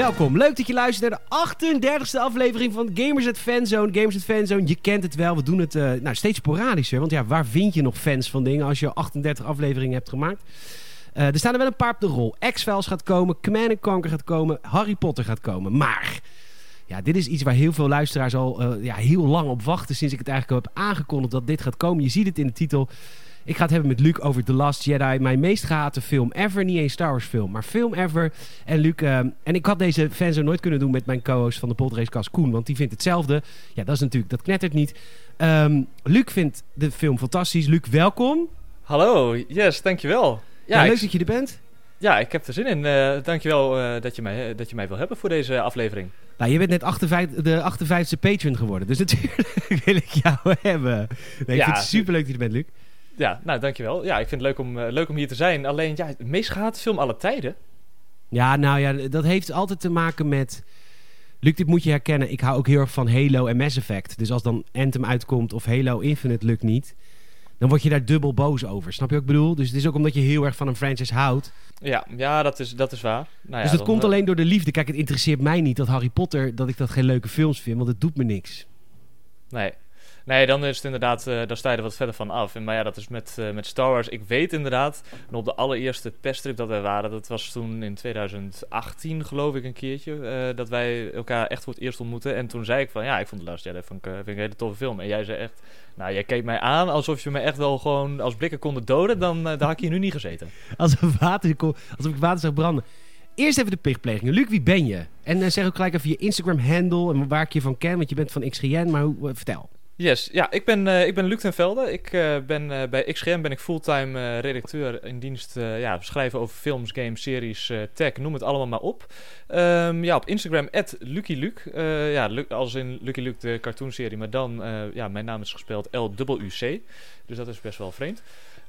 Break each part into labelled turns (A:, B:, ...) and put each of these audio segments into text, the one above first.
A: Welkom, leuk dat je luistert naar de 38e aflevering van Gamers at Fanzone. Gamers at Fanzone, je kent het wel, we doen het uh, nou, steeds sporadischer. Want ja, waar vind je nog fans van dingen als je 38 afleveringen hebt gemaakt? Uh, er staan er wel een paar op de rol. X-Files gaat komen, Command Conquer gaat komen, Harry Potter gaat komen. Maar ja, dit is iets waar heel veel luisteraars al uh, ja, heel lang op wachten sinds ik het eigenlijk heb aangekondigd dat dit gaat komen. Je ziet het in de titel. Ik ga het hebben met Luc over The Last Jedi. Mijn meest gehate film ever. Niet eens Star Wars film, maar film ever. En Luc... Uh, en ik had deze fans zo nooit kunnen doen met mijn co-host van de Podracecast Koen. Want die vindt hetzelfde. Ja, dat is natuurlijk... Dat knettert niet. Um, Luc vindt de film fantastisch. Luc, welkom.
B: Hallo. Yes, dankjewel.
A: Ja, ja leuk ik... dat je er bent.
B: Ja, ik heb er zin in. Uh, dankjewel uh, dat, je mij, dat je mij wil hebben voor deze aflevering.
A: Nou, je bent net 58, de 58e patron geworden. Dus natuurlijk wil ik jou hebben. Nee, ik vind het superleuk dat je er bent, Luc.
B: Ja, nou dankjewel. Ja, ik vind het leuk om, uh, leuk om hier te zijn. Alleen, ja, het meest gehate film alle tijden.
A: Ja, nou ja, dat heeft altijd te maken met... Luc, dit moet je herkennen. Ik hou ook heel erg van Halo en Mass Effect. Dus als dan Anthem uitkomt of Halo Infinite lukt niet... dan word je daar dubbel boos over. Snap je wat ik bedoel? Dus het is ook omdat je heel erg van een franchise houdt.
B: Ja, ja dat, is, dat is waar. Nou
A: dus
B: ja,
A: dat komt alleen door de liefde. Kijk, het interesseert mij niet dat Harry Potter... dat ik dat geen leuke films vind, want het doet me niks.
B: Nee, Nee, dan is het inderdaad, uh, daar sta je er wat verder van af. En, maar ja, dat is met, uh, met Star Wars. Ik weet inderdaad, op de allereerste perstrip dat wij waren, dat was toen in 2018 geloof ik een keertje, uh, dat wij elkaar echt voor het eerst ontmoeten. En toen zei ik van, ja, ik vond Last Jedi vind ik, vind ik een hele toffe film. En jij zei echt, nou, jij keek mij aan alsof je me echt wel gewoon als blikken konden doden, dan, dan had ik hier nu niet gezeten.
A: Als een water, alsof ik water zag branden. Eerst even de plichtplegingen. Luc, wie ben je? En zeg ook gelijk even je Instagram-handle en waar ik je van ken, want je bent van XGN, maar hoe, vertel.
B: Yes, ja, ik ben, uh, ik ben Luc ten Velde. Ik uh, ben uh, bij XGM ben ik fulltime redacteur in dienst ja, schrijven over films, games, series, tech, noem het allemaal maar op. Um, ja, op Instagram @luckyluc. ja, als in Lucky Luke de cartoonserie, maar dan ja, mijn naam is gespeld LWC. Dus dat is best wel vreemd.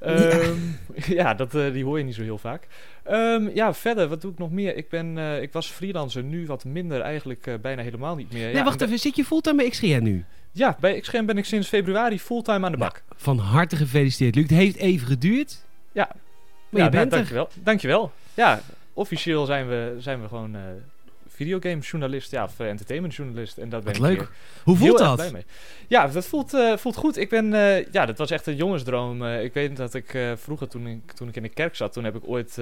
B: Um, ja, ja dat, die hoor je niet zo heel vaak. Um, ja, verder, wat doe ik nog meer? Ik, ben, ik was freelancer, nu wat minder, eigenlijk bijna helemaal niet meer.
A: Nee,
B: ja,
A: wacht even, zit je fulltime bij XGN nu?
B: Ja, bij XGM ben ik sinds februari fulltime aan de bak.
A: Nou, van harte gefeliciteerd, Luc. Het heeft even geduurd.
B: Ja,
A: maar ja, je bent
B: nou, dankjewel. Dankjewel. Ja, officieel zijn we, zijn we gewoon uh, videogamejournalist, ja, of uh, entertainmentjournalist. En dat ben
A: Wat leuk. Hoe voelt dat?
B: Blij mee. Ja, dat voelt, uh, voelt goed. Ik ben, uh, ja, dat was echt een jongensdroom. ik weet dat ik vroeger, toen ik, toen ik in de kerk zat, toen heb ik ooit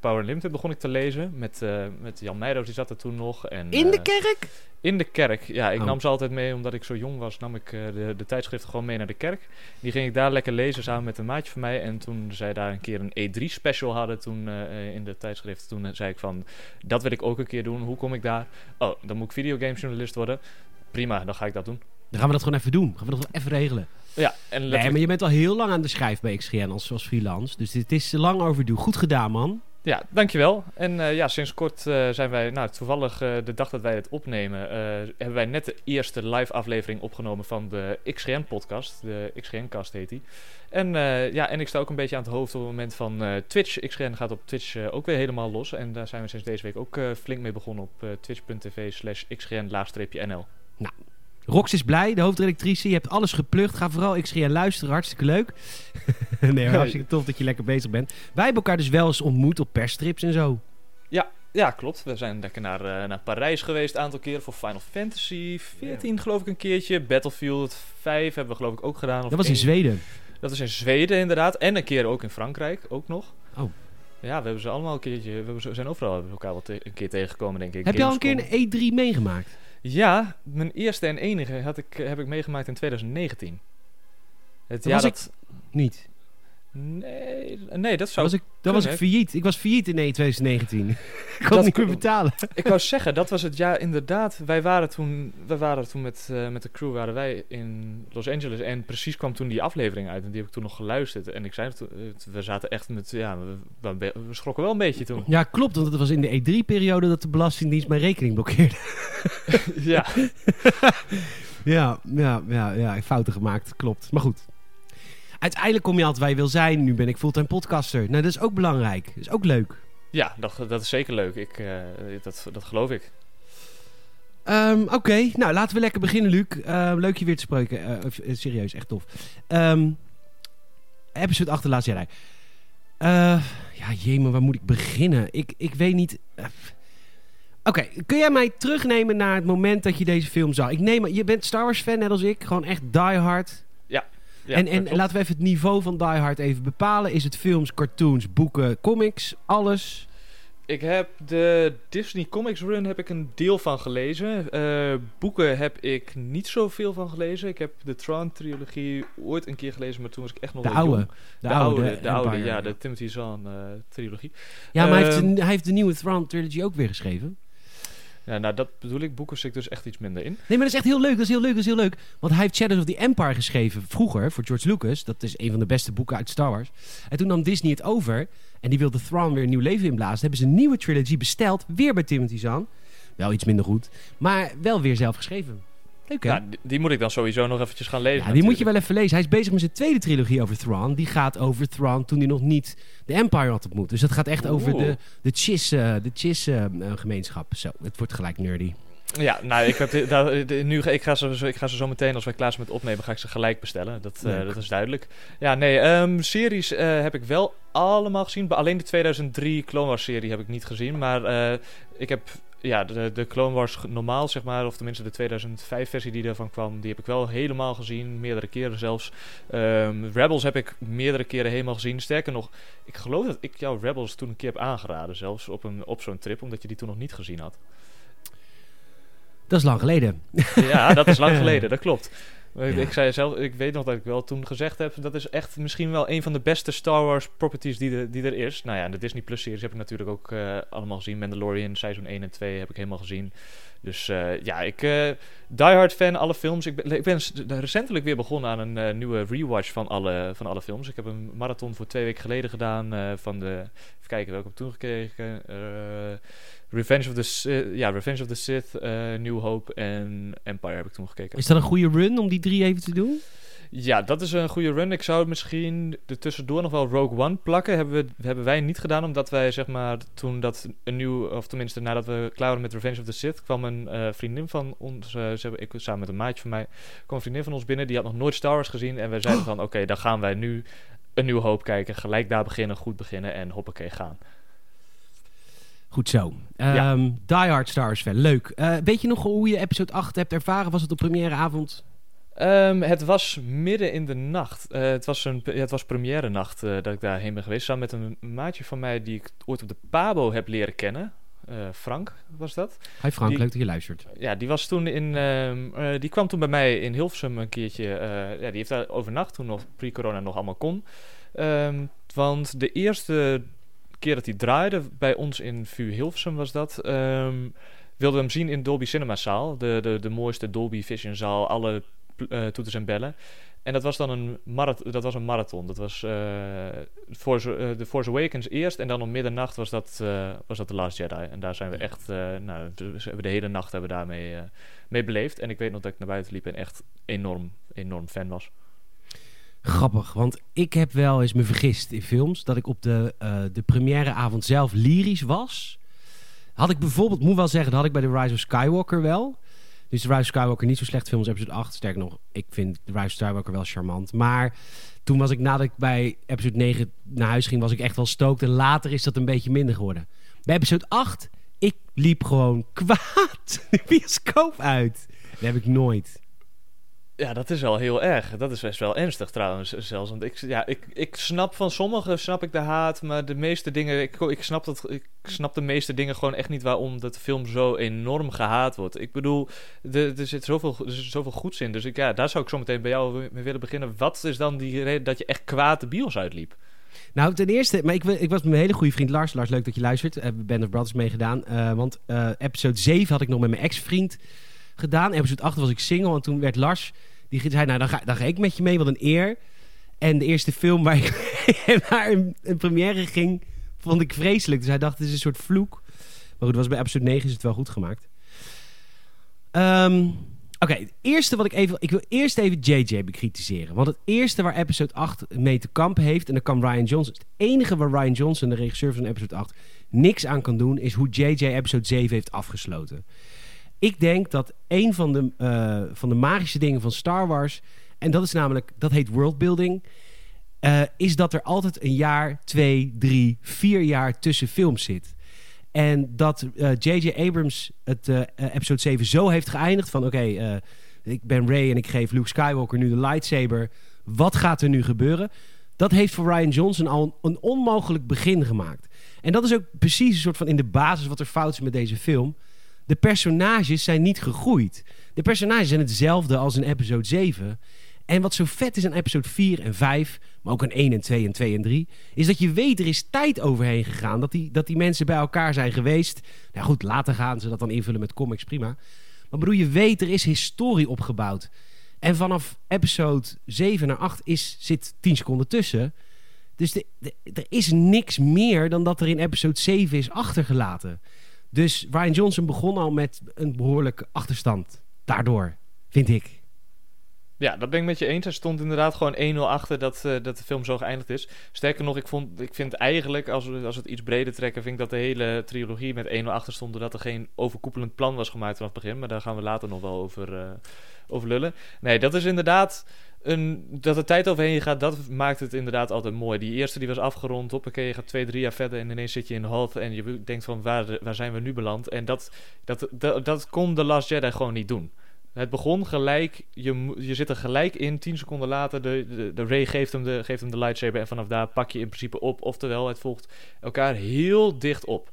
B: Power Limited begon ik te lezen. Met, met Jan Meijers, die zat er toen nog. En,
A: in de kerk?
B: In de kerk, ja. Ik oh. nam ze altijd mee, omdat ik zo jong was, nam ik de, de tijdschriften gewoon mee naar de kerk. Die ging ik daar lekker lezen samen met een maatje van mij. En toen zij daar een keer een E3 special hadden toen in de tijdschrift, toen zei ik van, dat wil ik ook een keer doen. Hoe kom ik daar? Oh, dan moet ik videogamejournalist worden. Prima, dan ga ik dat doen.
A: Dan gaan we dat gewoon even doen. Gaan we dat gewoon even regelen.
B: Ja, en
A: nee, maar je bent al heel lang aan de schrijf bij XGN als, als freelance. Dus dit is lang overdue. Goed gedaan, man.
B: Ja, dankjewel. En uh, ja, sinds kort uh, zijn wij, nou toevallig uh, de dag dat wij het opnemen, hebben wij net de eerste live aflevering opgenomen van de XGN-podcast. De XGN-cast heet die. En ja, en ik sta ook een beetje aan het hoofd op het moment van Twitch. XGN gaat op Twitch ook weer helemaal los. En daar zijn we sinds deze week ook flink mee begonnen op twitch.tv slash xgn-nl.
A: Nou, Rox is blij, de hoofdredactrice. Je hebt alles geplukt. Ga vooral XGN luisteren, hartstikke leuk. nee, hartstikke tof dat je lekker bezig bent. Wij hebben elkaar dus wel eens ontmoet op persstrips en zo.
B: Ja, ja, klopt. We zijn lekker naar, uh, naar Parijs geweest een aantal keren voor Final Fantasy 14 geloof ik een keertje. Battlefield 5 hebben we geloof ik ook gedaan.
A: dat was in Zweden.
B: Dat was in Zweden inderdaad. En een keer ook in Frankrijk, ook nog.
A: Oh.
B: Ja, we hebben ze allemaal een keertje... We zijn overal hebben elkaar wel een keer tegengekomen, denk ik.
A: Heb je al een keer een E3 meegemaakt?
B: Ja, mijn eerste en enige had ik, heb ik meegemaakt in 2019.
A: Het jaar dat... niet.
B: Nee, nee, dat zou.
A: Was ik, dan was ik failliet. Ik was failliet in 2019. ik kon niet meer betalen.
B: ik wou zeggen, dat was het jaar inderdaad. Wij waren toen, wij waren toen met, uh, met de crew waren wij in Los Angeles. En precies kwam toen die aflevering uit. En die heb ik toen nog geluisterd. En ik zei, we zaten echt met. Ja, we schrokken wel een beetje toen.
A: Ja, klopt. Want het was in de E3-periode dat de Belastingdienst mijn rekening blokkeerde.
B: ja.
A: ja, ja, ja, ja, fouten gemaakt. Klopt. Maar goed uiteindelijk kom je altijd waar je wil zijn. Nu ben ik fulltime podcaster. Nou, dat is ook belangrijk. Dat is ook leuk.
B: Ja, dat, dat is zeker leuk. Ik, uh, dat, dat geloof ik.
A: Um, Oké, okay. nou laten we lekker beginnen, Luc. Uh, leuk je weer te spreken. Uh, serieus, echt tof. Um, episode 8, de laatste jij. ja, waar moet ik beginnen? Ik, ik weet niet... Oké, kun jij mij terugnemen naar het moment dat je deze film zag? Ik neem, je bent Star Wars fan net als ik, gewoon echt die hard.
B: Ja,
A: en en laten we even het niveau van Die Hard even bepalen. Is het films, cartoons, boeken, comics, alles?
B: Ik heb de Disney Comics run heb ik een deel van gelezen. Eh, boeken heb ik niet zoveel van gelezen. Ik heb de Tron trilogie ooit een keer gelezen, maar toen was ik echt nog
A: De oude.
B: jong.
A: De,
B: De,
A: oude,
B: de, oude, ja, de Timothy Zahn eh, trilogie.
A: Ja, maar hij, heeft,
B: Ehm,
A: de- hij heeft de nieuwe Thrawn trilogy ook weer geschreven.
B: Ja, nou dat bedoel ik. Boeken zit dus echt iets minder in.
A: Nee, maar dat is echt heel leuk. Dat is heel leuk. Dat is heel leuk. Want hij heeft Shadows of the Empire geschreven vroeger voor George Lucas. Dat is een van de beste boeken uit Star Wars. En toen nam Disney het over. En die wilde Thrawn weer een nieuw leven inblazen. Hebben ze een nieuwe trilogy besteld. Weer bij Timothy Zahn. Wel iets minder goed. Maar wel weer zelf geschreven. Leuk hè?
B: Nou, die, moet ik dan sowieso nog eventjes gaan lezen.
A: Ja, die moet je wel even lezen. Hij is bezig met zijn tweede trilogie over Thrawn. Die gaat over Thrawn toen hij nog niet de Empire had ontmoet. Dus dat gaat echt over de, de Chiss, eh, de Chiss eh, eh, gemeenschap. Zo, het wordt gelijk nerdy.
B: Ja, nou, ik, de- nu, ga- ik, ga ze, ik ga ze zo meteen, als wij klaar zijn met opnemen, ga ik ze gelijk bestellen. Dat, dat is duidelijk. Ja, nee, ehm, series heb ik wel allemaal gezien. Alleen de 2003 Clone Wars serie heb ik niet gezien. Maar ik heb ja, de, de Clone Wars normaal, zeg maar, of tenminste de 2005 versie die daarvan kwam, die heb ik wel helemaal gezien. Meerdere keren zelfs. Ehm, Rebels heb ik meerdere keren helemaal gezien. Sterker nog, ik geloof dat ik jou Rebels toen een keer heb aangeraden, zelfs op, een, op zo'n trip, omdat je die toen nog niet gezien had.
A: Dat is lang geleden.
B: Ja, dat is lang geleden, dat klopt. Ik, ik zei zelf, ik weet nog dat ik wel toen gezegd heb, dat is echt misschien wel een van de beste Star Wars properties die, er- die er is. Nou ja, de Disney Plus series heb ik natuurlijk ook eh, allemaal gezien. Mandalorian, seizoen 1 en 2 heb ik helemaal gezien. Dus eh, ja, ik uh, die hard fan, alle films. Ik ben, ik ben recentelijk weer begonnen aan een eh, nieuwe rewatch van alle, van alle films. Ik heb een marathon voor twee weken geleden gedaan eh, van de, even kijken welke heb ik toen gekregen. Eh, Revenge of the Sith, ja, Revenge of the Sith, eh, New Hope en Empire heb ik toen gekeken.
A: Is dat een goede run om die drie even te doen?
B: Ja, dat is een goede run. Ik zou misschien er tussendoor nog wel Rogue One plakken. Hebben, we, hebben wij niet gedaan, omdat wij zeg maar toen dat een nieuw, of tenminste nadat we klaar waren met Revenge of the Sith, kwam een eh, vriendin van ons, eh, ze hebben, ik samen met een maatje van mij, kwam een vriendin van ons binnen, die had nog nooit Star Wars gezien. En wij zeiden van, oké, dan gaan wij nu een nieuwe hoop kijken. Gelijk daar beginnen, goed beginnen en hoppakee gaan.
A: Goed zo.
B: Ja.
A: Ehm Die Hard Star Wars fan. Leuk. Eh, weet je nog hoe je episode 8 hebt ervaren? Was het op première
B: Ehm, het was midden in de nacht. Eh, het, was een, het was première nacht eh, dat ik daarheen ben geweest. Samen met een maatje van mij die ik ooit op de Pabo heb leren kennen. Eh, Frank was dat.
A: Hi Frank,
B: Die-
A: leuk dat je luistert.
B: Ja, die was toen in. ehm, eh, die kwam toen bij mij in Hilversum een keertje. ja, die heeft daar overnacht toen nog pre-corona nog allemaal kon. Ehm, want de eerste keer dat hij draaide bij ons in VU Hilversum was dat. wilden we hem zien in Dolby Cinema zaal. De, de, de mooiste Dolby Vision zaal. Alle eh, toeters en bellen. En dat was dan een, marath dat was een marathon. Dat was eh Force, eh, The Force Awakens eerst. En dan om middernacht was dat, eh, was dat The Last Jedi. En daar zijn we echt... eh, nou, dus we hebben de hele nacht hebben we daarmee eh, mee beleefd. En ik weet nog dat ik naar buiten liep en echt enorm, enorm fan was.
A: Grappig, want ik heb wel eens me vergist in films dat ik op de, eh de premièreavond zelf lyrisch was. Had ik bijvoorbeeld, moet wel zeggen, dat had ik bij The Rise of Skywalker wel. Dus Rise of Skywalker niet zo slecht film als episode 8. Sterker nog, ik vind Rise of Skywalker wel charmant. Maar toen was ik, nadat ik bij episode 9 naar huis ging, was ik echt wel stookt. En later is dat een beetje minder geworden. Bij episode 8, ik liep gewoon kwaad de bioscoop uit. Dat heb ik nooit.
B: Ja, dat is wel heel erg. Dat is best wel ernstig trouwens zelfs. Want ik, ja, ik, ik snap van sommigen snap ik de haat, maar de meeste dingen, ik, ik, snap dat, ik snap de meeste dingen gewoon echt niet waarom dat de film zo enorm gehaat wordt. Ik bedoel, er zit zoveel, er zit zoveel goeds in. Dus ik, ja, daar zou ik zo meteen bij jou mee willen beginnen. Wat is dan die reden dat je echt kwaad de bios uitliep?
A: Nou, ten eerste, maar ik, ik was met mijn hele goede vriend Lars. Lars, leuk dat je luistert. Uh, Band of Brothers meegedaan. Uh, want uh, episode 7 had ik nog met mijn ex-vriend gedaan. Episode 8 was ik single. En toen werd Lars, die zei, nou, dan ga, dan ga ik met je mee, wat een eer. En de eerste film waar ik naar een, première ging, vond ik vreselijk. Dus hij dacht, het is een soort vloek. Maar goed, was bij episode 9 is het wel goed gemaakt. Um, Oké, het eerste wat ik even... Ik wil eerst even JJ bekritiseren. Want het eerste waar episode 8 mee te kampen heeft... en dan kan Ryan Johnson... Het enige waar Ryan Johnson, de regisseur van episode 8... niks aan kan doen... is hoe JJ episode 7 heeft afgesloten. Ik denk dat een van de, uh, van de magische dingen van Star Wars... en dat is namelijk... dat heet worldbuilding... Uh, is dat er altijd een jaar, twee, drie, vier jaar tussen films zit. En dat J.J. Abrams het episode 7 zo heeft geëindigd van... oké, ik ben Ray en ik geef Luke Skywalker nu de lightsaber. Wat gaat er nu gebeuren? Dat heeft voor Ryan Johnson al een onmogelijk begin gemaakt. En dat is ook precies een soort van in de basis wat er fout is met deze film. De personages zijn niet gegroeid. De personages zijn hetzelfde als in episode 7. En wat zo vet is aan episode 4 en 5, maar ook aan 1 en 2 en 2 en 3, is dat je weet er is tijd overheen gegaan. Dat die, dat die mensen bij elkaar zijn geweest. Nou goed, later gaan ze dat dan invullen met comics, prima. Maar bedoel, je weet er is historie opgebouwd. En vanaf episode 7 naar 8 is, zit 10 seconden tussen. Dus er is niks meer dan dat er in episode 7 is achtergelaten. Dus Ryan Johnson begon al met een behoorlijke achterstand. Daardoor, vind ik.
B: Ja, dat ben ik met je eens. Hij stond inderdaad gewoon 1-0 achter dat, uh, dat de film zo geëindigd is. Sterker nog, ik, vond, ik vind eigenlijk, als we, als we het iets breder trekken, vind ik dat de hele trilogie met 1-0 achter stond. Doordat er geen overkoepelend plan was gemaakt vanaf het begin. Maar daar gaan we later nog wel over, uh, over lullen. Nee, dat is inderdaad. Dat er tijd overheen gaat, dat maakt het inderdaad altijd mooi. Die eerste die was afgerond, hoppakee, je gaat twee, drie jaar verder en ineens zit je in Hoth en je denkt van waar, waar zijn we nu beland? En dat, dat, dat, dat kon The Last Jedi gewoon niet doen. Het begon gelijk, je, je zit er gelijk in. Tien seconden later, de, de, de Ray geeft hem de, geeft hem de lightsaber. En vanaf daar pak je in principe op. Oftewel, het volgt elkaar heel dicht op.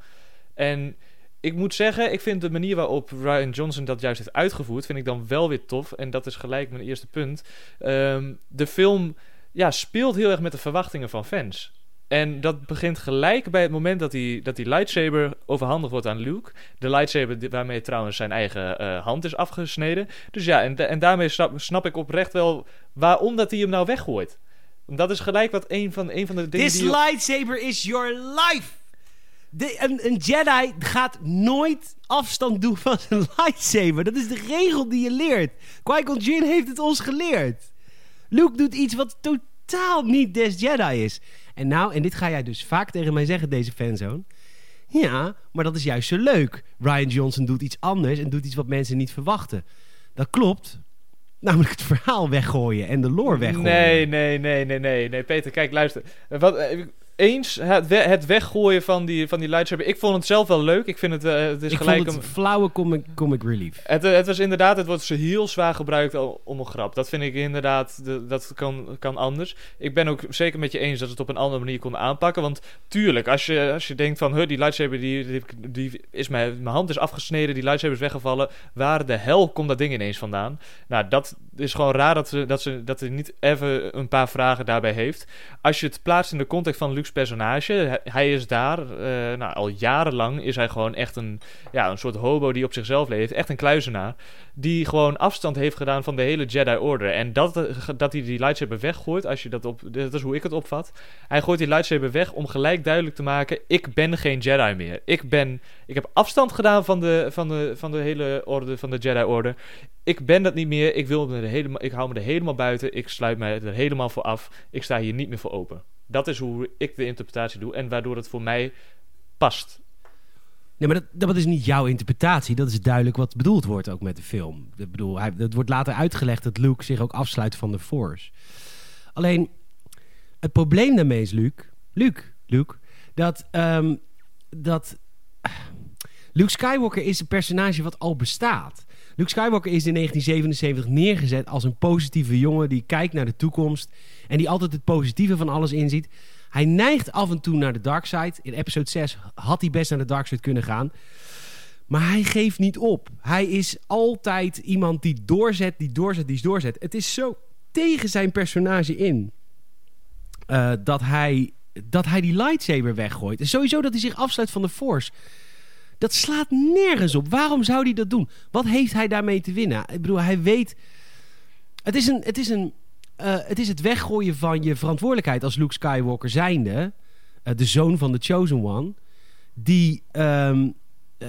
B: En ik moet zeggen, ik vind de manier waarop Ryan Johnson dat juist heeft uitgevoerd, vind ik dan wel weer tof. En dat is gelijk mijn eerste punt. Um, de film ja, speelt heel erg met de verwachtingen van fans. En dat begint gelijk bij het moment dat die, dat die lightsaber overhandigd wordt aan Luke. De lightsaber waarmee trouwens zijn eigen uh, hand is afgesneden. Dus ja, en, en daarmee snap, snap, ik oprecht wel waarom dat hij hem nou weggooit. Dat is gelijk wat een van, een van de dingen
A: This die... lightsaber is your life! De, een, Jedi gaat nooit afstand doen van zijn lightsaber. Dat is de regel die je leert. Qui-Gon Jinn heeft het ons geleerd. Luke doet iets wat totaal niet des Jedi is. En nou, en dit ga jij dus vaak tegen mij zeggen, deze fanzone. Ja, maar dat is juist zo leuk. Ryan Johnson doet iets anders en doet iets wat mensen niet verwachten. Dat klopt. Namelijk het verhaal weggooien en de lore weggooien.
B: Nee, nee, nee, nee, nee. Nee, Peter, kijk, luister. Wat, eh, eens het, we het weggooien van die, van die lightsaber. Ik vond het zelf wel leuk. Ik vind het, uh, het is
A: ik
B: gelijk
A: vond het een flauwe comic, comic relief.
B: Het, uh, het was inderdaad, het wordt heel zwaar gebruikt om een grap. Dat vind ik inderdaad, de, dat kan, kan anders. Ik ben ook zeker met je eens dat ze het op een andere manier konden aanpakken. Want tuurlijk, als je, als je denkt van, die lightsaber, die, die, die is mijn, mijn hand is afgesneden, die lightsaber is weggevallen. Waar de hel komt dat ding ineens vandaan? Nou, dat is gewoon raar dat ze, dat ze dat hij niet even een paar vragen daarbij heeft. Als je het plaatst in de context van Luke's personage. Hij is daar, uh, nou, al jarenlang is hij gewoon echt een, ja, een soort hobo die op zichzelf leeft. Echt een kluizenaar. Die gewoon afstand heeft gedaan van de hele Jedi Order. En dat, dat hij die lightsaber weggooit, als je dat op, dat is hoe ik het opvat. Hij gooit die lightsaber weg om gelijk duidelijk te maken, ik ben geen Jedi meer. Ik ben, ik heb afstand gedaan van de, van de, van de hele orde, van de Jedi Order. Ik ben dat niet meer. Ik, wil me er helemaal, ik hou me er helemaal buiten. Ik sluit mij er helemaal voor af. Ik sta hier niet meer voor open. Dat is hoe ik de interpretatie doe en waardoor het voor mij past.
A: Nee, maar dat, dat is niet jouw interpretatie. Dat is duidelijk wat bedoeld wordt ook met de film. Ik bedoel, het wordt later uitgelegd dat Luke zich ook afsluit van de Force. Alleen, het probleem daarmee is, Luke... Luke, Luke, dat... Um, dat Luke Skywalker is een personage wat al bestaat. Luke Skywalker is in 1977 neergezet als een positieve jongen die kijkt naar de toekomst en die altijd het positieve van alles inziet. Hij neigt af en toe naar de dark side. In episode 6 had hij best naar de dark side kunnen gaan. Maar hij geeft niet op. Hij is altijd iemand die doorzet, die doorzet, die doorzet. Het is zo tegen zijn personage in uh, dat, hij, dat hij die lightsaber weggooit. En sowieso dat hij zich afsluit van de Force. Dat slaat nergens op. Waarom zou hij dat doen? Wat heeft hij daarmee te winnen? Ik bedoel, hij weet. Het is, een, het, is een, uh, het is het weggooien van je verantwoordelijkheid als Luke Skywalker zijnde. Uh, de zoon van de Chosen One. Die, um, uh,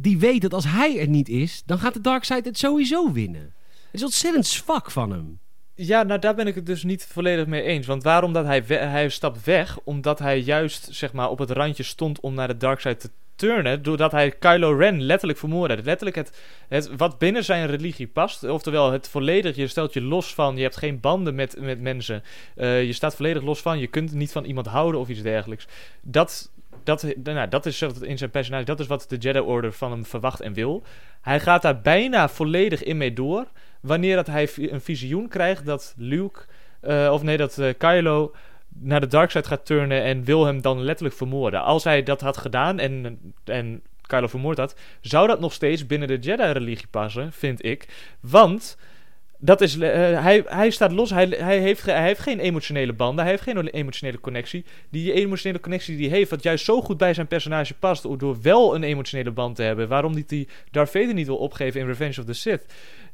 A: die weet dat als hij er niet is, dan gaat de Dark Side het sowieso winnen. Het is ontzettend zwak van hem.
B: Ja, nou daar ben ik het dus niet volledig mee eens. Want waarom dat hij, hij stapt weg? Omdat hij juist zeg maar, op het randje stond om naar de dark side te doordat hij Kylo Ren letterlijk vermoordde. Letterlijk het, het wat binnen zijn religie past. Oftewel het volledig, je stelt je los van, je hebt geen banden met, met mensen. Uh, je staat volledig los van, je kunt niet van iemand houden of iets dergelijks. Dat dat, nou, dat is in zijn personage, dat is wat de Jedi Order van hem verwacht en wil. Hij gaat daar bijna volledig in mee door. Wanneer dat hij een visioen krijgt dat Luke, eh, of nee, dat eh, Kylo naar de dark side gaat turnen en wil hem dan letterlijk vermoorden. Als hij dat had gedaan en, en Kylo vermoord had, zou dat nog steeds binnen de Jedi-religie passen, vind ik. Want dat is, eh, hij, hij staat los, hij, hij, heeft, hij heeft geen emotionele banden, hij heeft geen emotionele connectie. Die emotionele connectie die hij heeft, wat juist zo goed bij zijn personage past, door wel een emotionele band te hebben. Waarom niet die Darth Vader niet wil opgeven in Revenge of the Sith.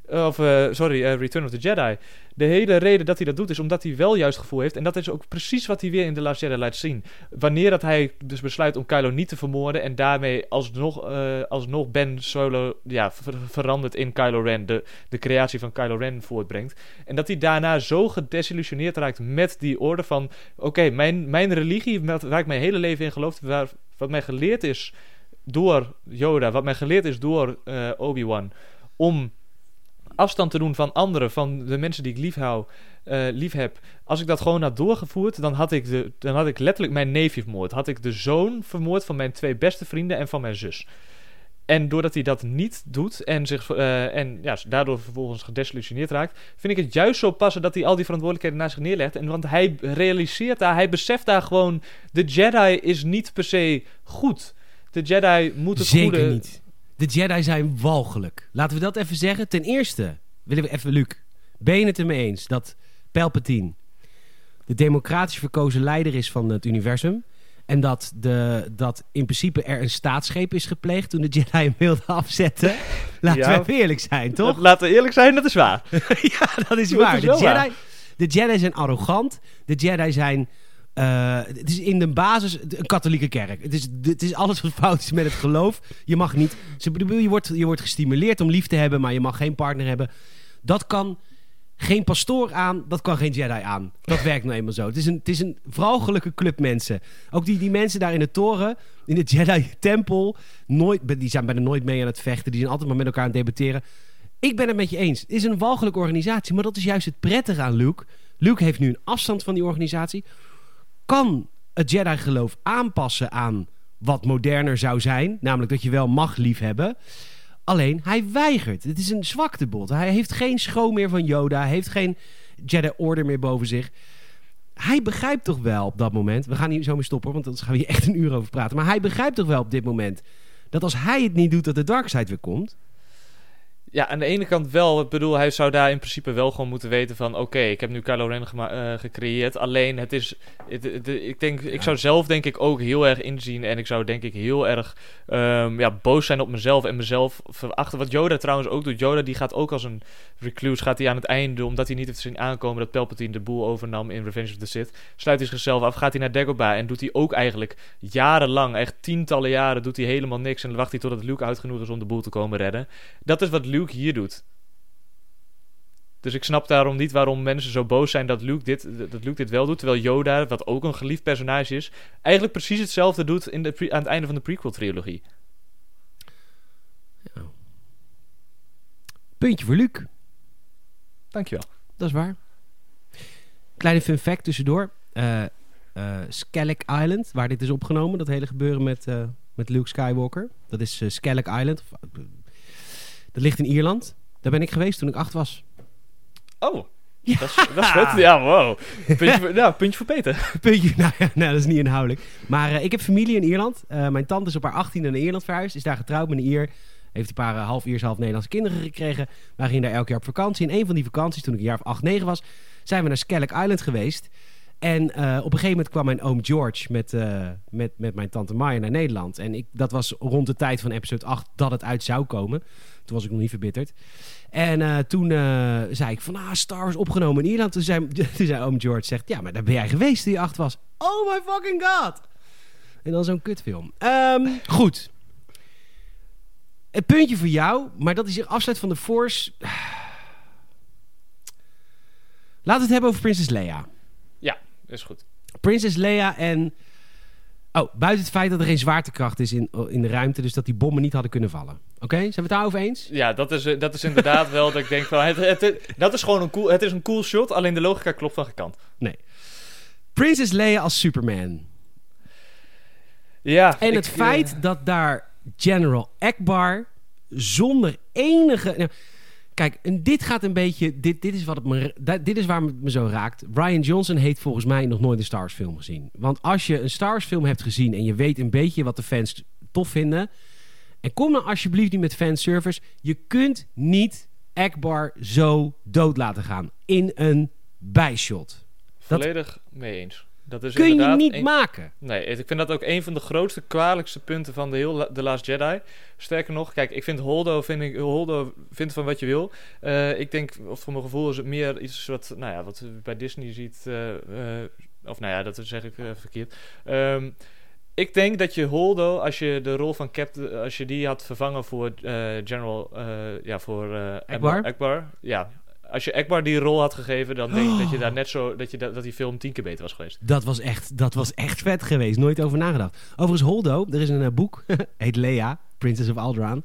B: Of, eh, sorry, eh, Return of the Jedi. De hele reden dat hij dat doet is omdat hij wel juist gevoel heeft. En dat is ook precies wat hij weer in The Last Jedi laat zien. Wanneer dat hij dus besluit om Kylo niet te vermoorden. En daarmee alsnog, eh alsnog Ben Solo ja, ver- verandert in Kylo Ren. De, de creatie van Kylo Ren voortbrengt. En dat hij daarna zo gedesillusioneerd raakt met die orde van... Oké, mijn, mijn religie, waar ik mijn hele leven in geloof... Waar, wat mij geleerd is door Yoda... Wat mij geleerd is door eh, Obi-Wan... Om afstand te doen van anderen, van de mensen die ik lief, hou, eh, lief heb. Als ik dat gewoon had doorgevoerd, dan had, ik de, dan had ik letterlijk mijn neefje vermoord. Had ik de zoon vermoord van mijn twee beste vrienden en van mijn zus. En doordat hij dat niet doet en, zich, eh, en ja, daardoor vervolgens gedesillusioneerd raakt, vind ik het juist zo passen dat hij al die verantwoordelijkheden naast zich neerlegt. En want hij realiseert daar, hij beseft daar gewoon, de Jedi is niet per se goed. De Jedi moet het
A: Zeker
B: goede...
A: niet. De Jedi zijn walgelijk. Laten we dat even zeggen. Ten eerste willen we even, Luc, ben je het ermee eens dat Palpatine de democratisch verkozen leider is van het universum? En dat, de, dat in principe er een staatsgreep is gepleegd toen de Jedi hem wilden afzetten? Laten
B: Ja.
A: we even eerlijk zijn, toch?
B: Laten we eerlijk zijn, dat is waar.
A: ja, dat is
B: Dat
A: waar.
B: is
A: de,
B: wel waar.
A: Jedi, de Jedi zijn arrogant. De Jedi zijn... eh, het is in de basis een katholieke kerk. Het is, het is alles wat fout is met het geloof. Je mag niet... Je, wordt, je wordt gestimuleerd om lief te hebben, maar je mag geen partner hebben. Dat kan geen pastoor aan, dat kan geen Jedi aan. Dat werkt nou eenmaal zo. Het is een, het is een vrouwelijke club mensen. Ook die, die mensen daar in de toren, in de Jedi-tempel, die zijn bijna nooit mee aan het vechten. Die zijn altijd maar met elkaar aan het debatteren. Ik ben het met je eens. Het is een walgelijke organisatie, maar dat is juist het prettige aan Luke. Luke heeft nu een afstand van die organisatie. Kan het Jedi-geloof aanpassen aan wat moderner zou zijn. Namelijk dat je wel mag liefhebben. Alleen, hij weigert. Het is een zwaktebod. Hij heeft geen schroom meer van Yoda. Hij heeft geen Jedi Order meer boven zich. Hij begrijpt toch wel op dat moment... We gaan hier zo mee stoppen, want anders gaan we hier echt een uur over praten. Maar hij begrijpt toch wel op dit moment... dat als hij het niet doet, dat de Dark weer komt.
B: Ja, aan de ene kant wel. Ik bedoel, hij zou daar in principe wel gewoon moeten weten van... Oké, ik heb nu Kylo Ren eh, gecreëerd. Alleen, het is... het- het- ik, denk, ik zou zelf denk ik ook heel erg inzien... en ik zou denk ik heel erg ehm, ja, boos zijn op mezelf... en mezelf verachten. Wat Yoda trouwens ook doet. Yoda die gaat ook als een recluse... gaat hij aan het einde, omdat hij niet heeft zien aankomen... dat Palpatine de boel overnam in Revenge of the Sith... sluit hij zichzelf af, gaat hij naar Dagobah... en doet hij ook eigenlijk jarenlang... echt tientallen jaren doet hij helemaal niks... en wacht hij totdat Luke oud genoeg is om de boel te komen redden. Dat is wat Luke hier doet. Dus ik snap daarom niet waarom mensen zo boos zijn dat Luke dit, dat Luke dit wel doet. Terwijl Yoda, wat ook een geliefd personage is, eigenlijk precies hetzelfde doet in de pre- aan het einde van de prequel-trilogie.
A: Puntje voor Luc.
B: Dankjewel.
A: Dat is waar. Kleine fun fact tussendoor. Eh Skellig Island, waar dit is opgenomen. Dat hele gebeuren met, eh, met Luke Skywalker. Dat is Skellig Island. Of, dat ligt in Ierland. Daar ben ik geweest toen ik acht was.
B: Oh, dat is, dat is vet. Ja, wow. Puntje voor, nou, puntje voor Peter.
A: Puntje, nou ja, nou, dat is niet inhoudelijk. Maar eh, ik heb familie in Ierland. Eh, mijn tante is op haar 18 naar Ierland verhuisd. Is daar getrouwd met een Ier. Heeft een paar eh, half Iers, half Nederlandse kinderen gekregen. Wij gingen daar elk jaar op vakantie. En een van die vakanties, toen ik een jaar of 8, 9 was, zijn we naar Skellig Island geweest. En eh, op een gegeven moment kwam mijn oom George met, eh, met, met mijn tante Maya naar Nederland. En ik, dat was rond de tijd van episode 8 dat het uit zou komen. Toen was ik nog niet verbitterd. En eh, toen zei ik van, ah, Star Wars opgenomen in Ierland. Toen zei, toen zei oom George, zegt, ja, maar daar ben jij geweest je acht was. Oh my fucking god. En dan zo'n kutfilm. Ehm, goed. Het puntje voor jou, maar dat is afsluit van de Force. Laten we het hebben over Princess Leia.
B: Is goed.
A: Princess Leia en... Oh, buiten het feit dat er geen zwaartekracht is in, in de ruimte... dus dat die bommen niet hadden kunnen vallen. Oké, zijn we het daarover eens?
B: Ja, dat is, dat is inderdaad wel dat ik denk van... Het, het, het- dat is gewoon een cool, het is een cool shot, alleen de logica klopt van gekant.
A: Nee. Princess Leia als Superman.
B: Ja,
A: En
B: ik,
A: het feit
B: eh,
A: dat daar General Akbar zonder enige... Nou, kijk, en dit gaat een beetje... Dit, dit, is wat het me, dit is waar het me zo raakt. Brian Johnson heeft volgens mij nog nooit een Star Wars film gezien. Want als je een Star Wars film hebt gezien... en je weet een beetje wat de fans tof vinden... en kom dan alsjeblieft niet met fanservice... je kunt niet Akbar zo dood laten gaan. In een bijshot.
B: volledig mee eens. Dat is
A: Kun je niet
B: een-
A: maken.
B: Nee, ik vind dat ook een van de grootste kwalijkste punten van de heel The Last Jedi. Sterker nog, kijk, ik vind Holdo, vind ik, Holdo vindt van wat je wil. Eh, ik denk, of voor mijn gevoel is het meer iets wat, nou ja, wat bij Disney ziet. eh, eh, of nou ja, dat zeg ik verkeerd. Ehm, ik denk dat je Holdo, als je de rol van Captain, als je die had vervangen voor General, ja, voor
A: Akbar?
B: Akbar, ja. Als je Akbar die rol had gegeven, dan denk ik dat je daar net zo, dat, je da- dat die film tien keer beter was geweest.
A: Dat was echt, dat was echt vet geweest. Nooit over nagedacht. Overigens, Holdo, er is een eh, boek. heet Lea, Princess of Alderaan.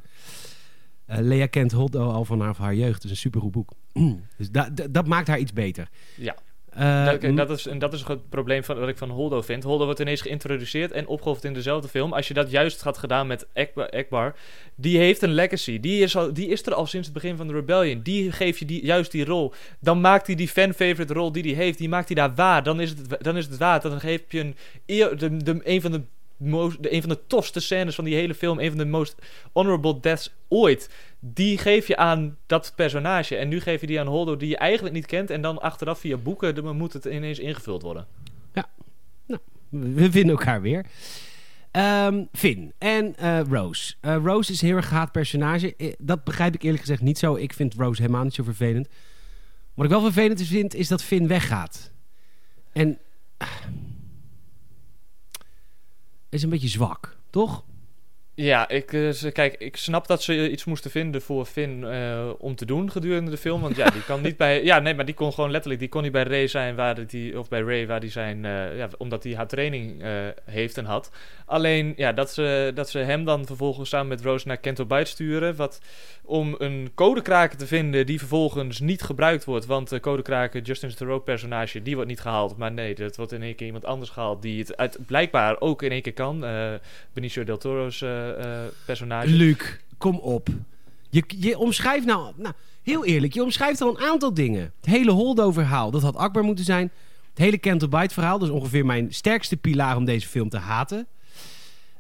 A: Eh, Lea kent Holdo al van haar, jeugd. Het is een supergoed boek. dus da- da- dat maakt haar iets beter.
B: Ja.
A: Eh, m-
B: dat is, en dat is het probleem van, wat ik van Holdo vind. Holdo wordt ineens geïntroduceerd en opgehoofd in dezelfde film. Als je dat juist had gedaan met Akbar die heeft een legacy. Die is, al, die is er al sinds het begin van de Rebellion. Die geeft je die, juist die rol. Dan maakt hij die fan-favorite rol die hij heeft, die maakt hij daar waar. Dan is het, dan is het waar. Dan geef je een, eer- de, de, een van de most, de, een van de tofste scènes van die hele film, een van de most honorable deaths ooit. Die geef je aan dat personage. En nu geef je die aan Holdo die je eigenlijk niet kent. En dan achteraf via boeken dan moet het ineens ingevuld worden.
A: We vinden elkaar weer. Ehm, Finn en eh, Rose. Eh, Rose is een heel erg gehaat personage. Eh, Dat begrijp ik eerlijk gezegd niet zo. Ik vind Rose helemaal niet zo vervelend. Wat ik wel vervelend vind, is dat Finn weggaat. En... ah, is een beetje zwak, toch?
B: Ja, ik, eh, kijk, ik snap dat ze iets moesten vinden voor Finn eh, om te doen gedurende de film. Want ja, die kan niet bij. Ja, nee, maar die kon gewoon letterlijk. Die kon niet bij Ray zijn waar die. Of bij Ray waar die zijn. eh, ja, omdat hij haar training eh, heeft en had. Alleen ja, dat ze, dat ze hem dan vervolgens samen met Rose naar Kento Bite sturen. Wat om een codekraker te vinden die vervolgens niet gebruikt wordt. Want de codekraker, Justin Theroux personage, die wordt niet gehaald. Maar nee, dat wordt in één keer iemand anders gehaald die het uit, blijkbaar ook in één keer kan. Eh Benicio del Toro's eh, eh, personage.
A: Luc, kom op. Je, je omschrijft nou, nou, heel eerlijk, je omschrijft al een aantal dingen. Het hele Holdo-verhaal, dat had Akbar moeten zijn. Het hele Canto Bite verhaal, dat is ongeveer mijn sterkste pilaar om deze film te haten.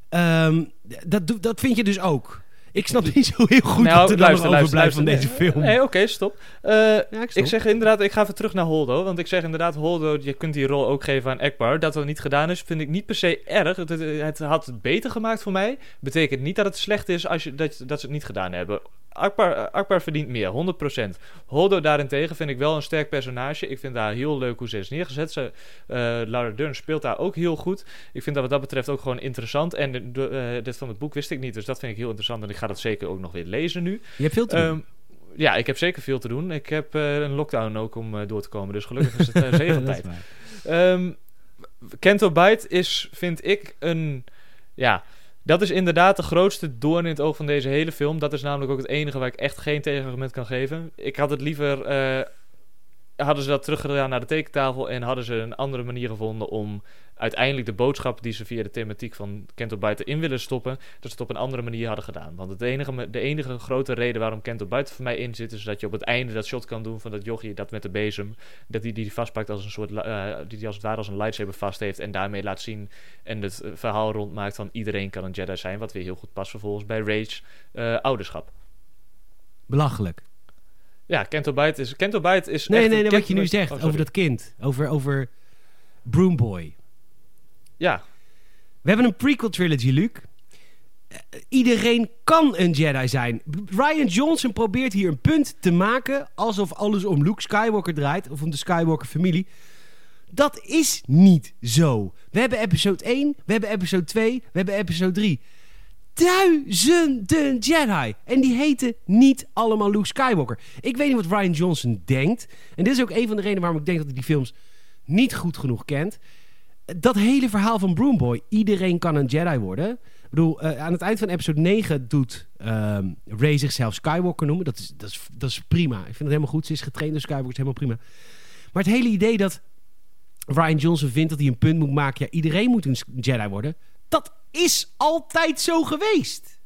A: Ehm, dat, dat vind je dus ook. Ik snap niet zo heel goed
B: Nou,
A: wat er dan
B: luister,
A: nog overblijft van deze film.
B: Nee, oké, stop. Eh,
A: ja, ik,
B: zeg inderdaad, ik ga even terug naar Holdo. Want ik zeg inderdaad, Holdo, je kunt die rol ook geven aan Ekbar. Dat dat niet gedaan is, vind ik niet per se erg. Het, het, het had het beter gemaakt voor mij. Betekent niet dat het slecht is als je, dat, dat ze het niet gedaan hebben. Akbar, Akbar verdient meer, 100%. Holdo daarentegen vind ik wel een sterk personage. Ik vind daar heel leuk hoe ze is neergezet. Ze, eh, Laura Dern speelt daar ook heel goed. Ik vind dat wat dat betreft ook gewoon interessant. En de, de, eh, dit van het boek wist ik niet, dus dat vind ik heel interessant. En ik ga dat zeker ook nog weer lezen nu.
A: Je hebt veel te doen.
B: Ehm, ja, ik heb zeker veel te doen. Ik heb eh, een lockdown ook om door te komen. Dus gelukkig is het uh, zegeltijd.
A: waar.
B: Ehm Kento Bite is, vind ik, een... Ja, dat is inderdaad de grootste doorn in het oog van deze hele film. Dat is namelijk ook het enige waar ik echt geen tegenargument kan geven. Ik had het liever... eh, hadden ze dat teruggedaan naar de tekentafel... en hadden ze een andere manier gevonden om uiteindelijk de boodschap... die ze via de thematiek van Kento Bite in willen stoppen... dat ze het op een andere manier hadden gedaan. Want het enige, de enige grote reden waarom Kento Bite voor mij in zit... is dat je op het einde dat shot kan doen van dat jochie... dat met de bezem, dat hij die, die vastpakt als een soort... eh, die die als het ware als een lightsaber vast heeft... en daarmee laat zien en het eh, verhaal rondmaakt van... iedereen kan een Jedi zijn... wat weer heel goed past vervolgens bij Rage eh, ouderschap.
A: Belachelijk.
B: Ja, Kento Bite is... Kento is
A: Nee,
B: echt
A: nee, nee, wat je nu zegt
B: Oh,
A: over dat kind. Over, over Broomboy.
B: Ja,
A: We hebben een prequel trilogy, Luc. Eh, iedereen kan een Jedi zijn. Ryan Johnson probeert hier een punt te maken... alsof alles om Luke Skywalker draait... of om de Skywalker-familie. Dat is niet zo. We hebben episode 1, we hebben episode 2, we hebben episode 3. Duizenden Jedi. En die heten niet allemaal Luke Skywalker. Ik weet niet wat Ryan Johnson denkt. En dit is ook een van de redenen waarom ik denk dat hij die films niet goed genoeg kent. Dat hele verhaal van Broomboy. Iedereen kan een Jedi worden. Ik bedoel, eh, aan het eind van episode 9 doet ehm Rey zichzelf Skywalker noemen. Dat is, dat, is, dat is prima. Ik vind het helemaal goed. Ze is getraind door Skywalker. is helemaal prima. Maar het hele idee dat Ryan Johnson vindt dat hij een punt moet maken. Ja, iedereen moet een Jedi worden. Dat is altijd zo geweest.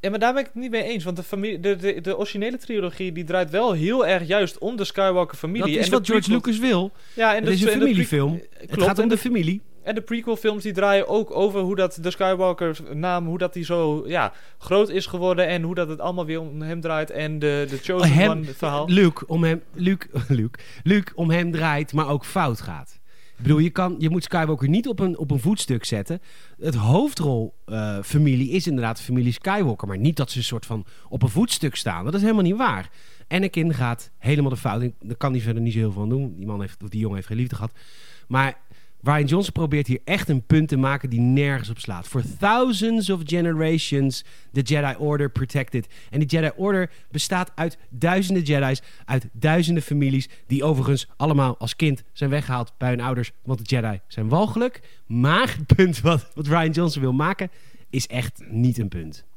B: Ja, maar daar ben ik het niet mee eens. Want de, familie, de, de, de originele trilogie die draait wel heel erg juist om de Skywalker-familie.
A: Dat is
B: En
A: wat George Lucas wil.
B: Ja, en
A: Het
B: de,
A: is een familiefilm.
B: Klopt,
A: Het gaat om
B: de,
A: de familie.
B: en de prequel-films die draaien ook over hoe dat de Skywalker-naam, hoe dat die zo ja, groot is geworden. En hoe dat het allemaal weer om hem draait. En de, de Chosen
A: Hem-
B: One-verhaal.
A: Luke, om hem, Luke, Luke, Luke om hem draait, maar ook fout gaat. Ik bedoel, je, kan, je moet Skywalker niet op een, op een voetstuk zetten. Het hoofdrolfamilie is inderdaad de familie Skywalker. Maar niet dat ze een soort van op een voetstuk staan. Dat is helemaal niet waar. Anakin gaat helemaal de fout. Daar kan hij verder niet zo heel veel aan doen. Die, man heeft, of die jongen heeft geen liefde gehad. Maar Ryan Johnson probeert hier echt een punt te maken die nergens op slaat. For thousands of generations, the Jedi Order protected. En die Jedi Order bestaat uit duizenden Jedi's, uit duizenden families, die overigens allemaal als kind zijn weggehaald bij hun ouders, want de Jedi zijn walgelijk. Maar het punt wat, wat Ryan Johnson wil maken, is echt niet een punt.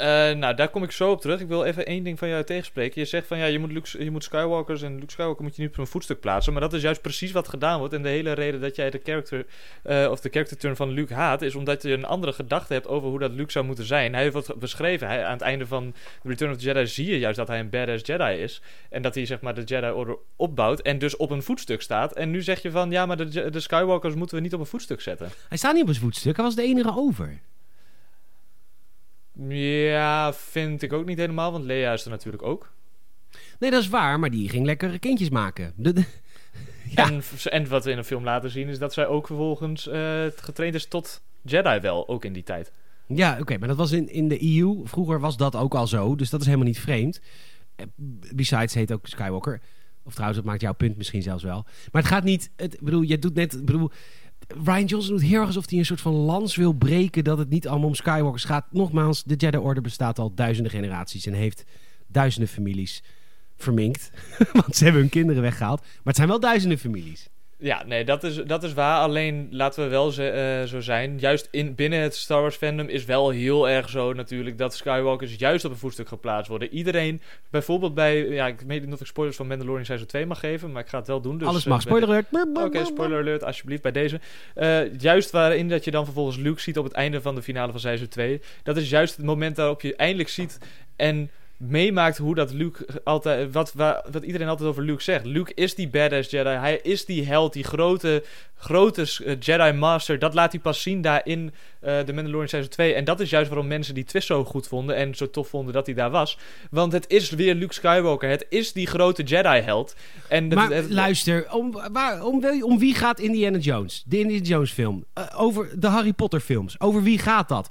B: Eh, nou, daar kom ik zo op terug. Ik wil even één ding van jou tegenspreken. Je zegt van ja, je moet, Luke, je moet Skywalkers en Luke Skywalker moet je niet op een voetstuk plaatsen. Maar dat is juist precies wat gedaan wordt. En de hele reden dat jij de character, eh, of de character turn van Luke haat, is omdat je een andere gedachte hebt over hoe dat Luke zou moeten zijn. Hij heeft wat beschreven. Hij, aan het einde van Return of the Jedi zie je juist dat hij een badass Jedi is. En dat hij zeg maar de Jedi Order opbouwt en dus op een voetstuk staat. En nu zeg je van ja, maar de, de Skywalkers moeten we niet op een voetstuk zetten.
A: Hij staat niet op zijn voetstuk, hij was de enige over.
B: Ja, vind ik ook niet helemaal, want Leia is er natuurlijk ook.
A: Nee, dat is waar, maar die ging lekker kindjes maken. De- de- Ja.
B: En, en wat we in een film laten zien is dat zij ook vervolgens eh, getraind is tot Jedi wel, ook in die tijd.
A: Ja, oké, maar dat was in, in de EU. Vroeger was dat ook al zo, dus dat is helemaal niet vreemd. Eh, Besides heet ook Skywalker. Of trouwens, dat maakt jouw punt misschien zelfs wel. Maar het gaat niet... Het, ik bedoel, je doet net... bedoel, Ryan Johnson doet heel erg alsof hij een soort van lans wil breken... dat het niet allemaal om Skywalkers gaat. Nogmaals, de Jedi Order bestaat al duizenden generaties... en heeft duizenden families verminkt. Want ze hebben hun kinderen weggehaald. Maar het zijn wel duizenden families.
B: Ja, nee, dat is, dat is waar. Alleen laten we wel eh, zo zijn. Juist in, binnen het Star Wars fandom is wel heel erg zo natuurlijk dat Skywalkers juist op een voetstuk geplaatst worden. Iedereen, bijvoorbeeld bij, ja, ik weet niet of ik spoilers van Mandalorian Seizoen 2 mag geven, maar ik ga het wel doen. Dus,
A: Alles
B: eh,
A: mag. Spoiler alert.
B: Oké, spoiler alert, alsjeblieft bij deze. Eh, juist waarin dat je dan vervolgens Luke ziet op het einde van de finale van seizoen 2. Dat is juist het moment waarop je eindelijk ziet en meemaakt hoe dat Luke altijd... Wat, wat iedereen altijd over Luke zegt. Luke is die badass Jedi. Hij is die held, die grote, grote eh, Jedi Master. Dat laat hij pas zien daar in The Mandalorian seizoen 2. En dat is juist waarom mensen die twist zo goed vonden en zo tof vonden dat hij daar was. Want het is weer Luke Skywalker. Het is die grote Jedi-held.
A: Maar
B: het-
A: luister, om, waar, om, om wie gaat Indiana Jones? De Indiana Jones film. Eh, over de Harry Potter films. Over wie gaat dat?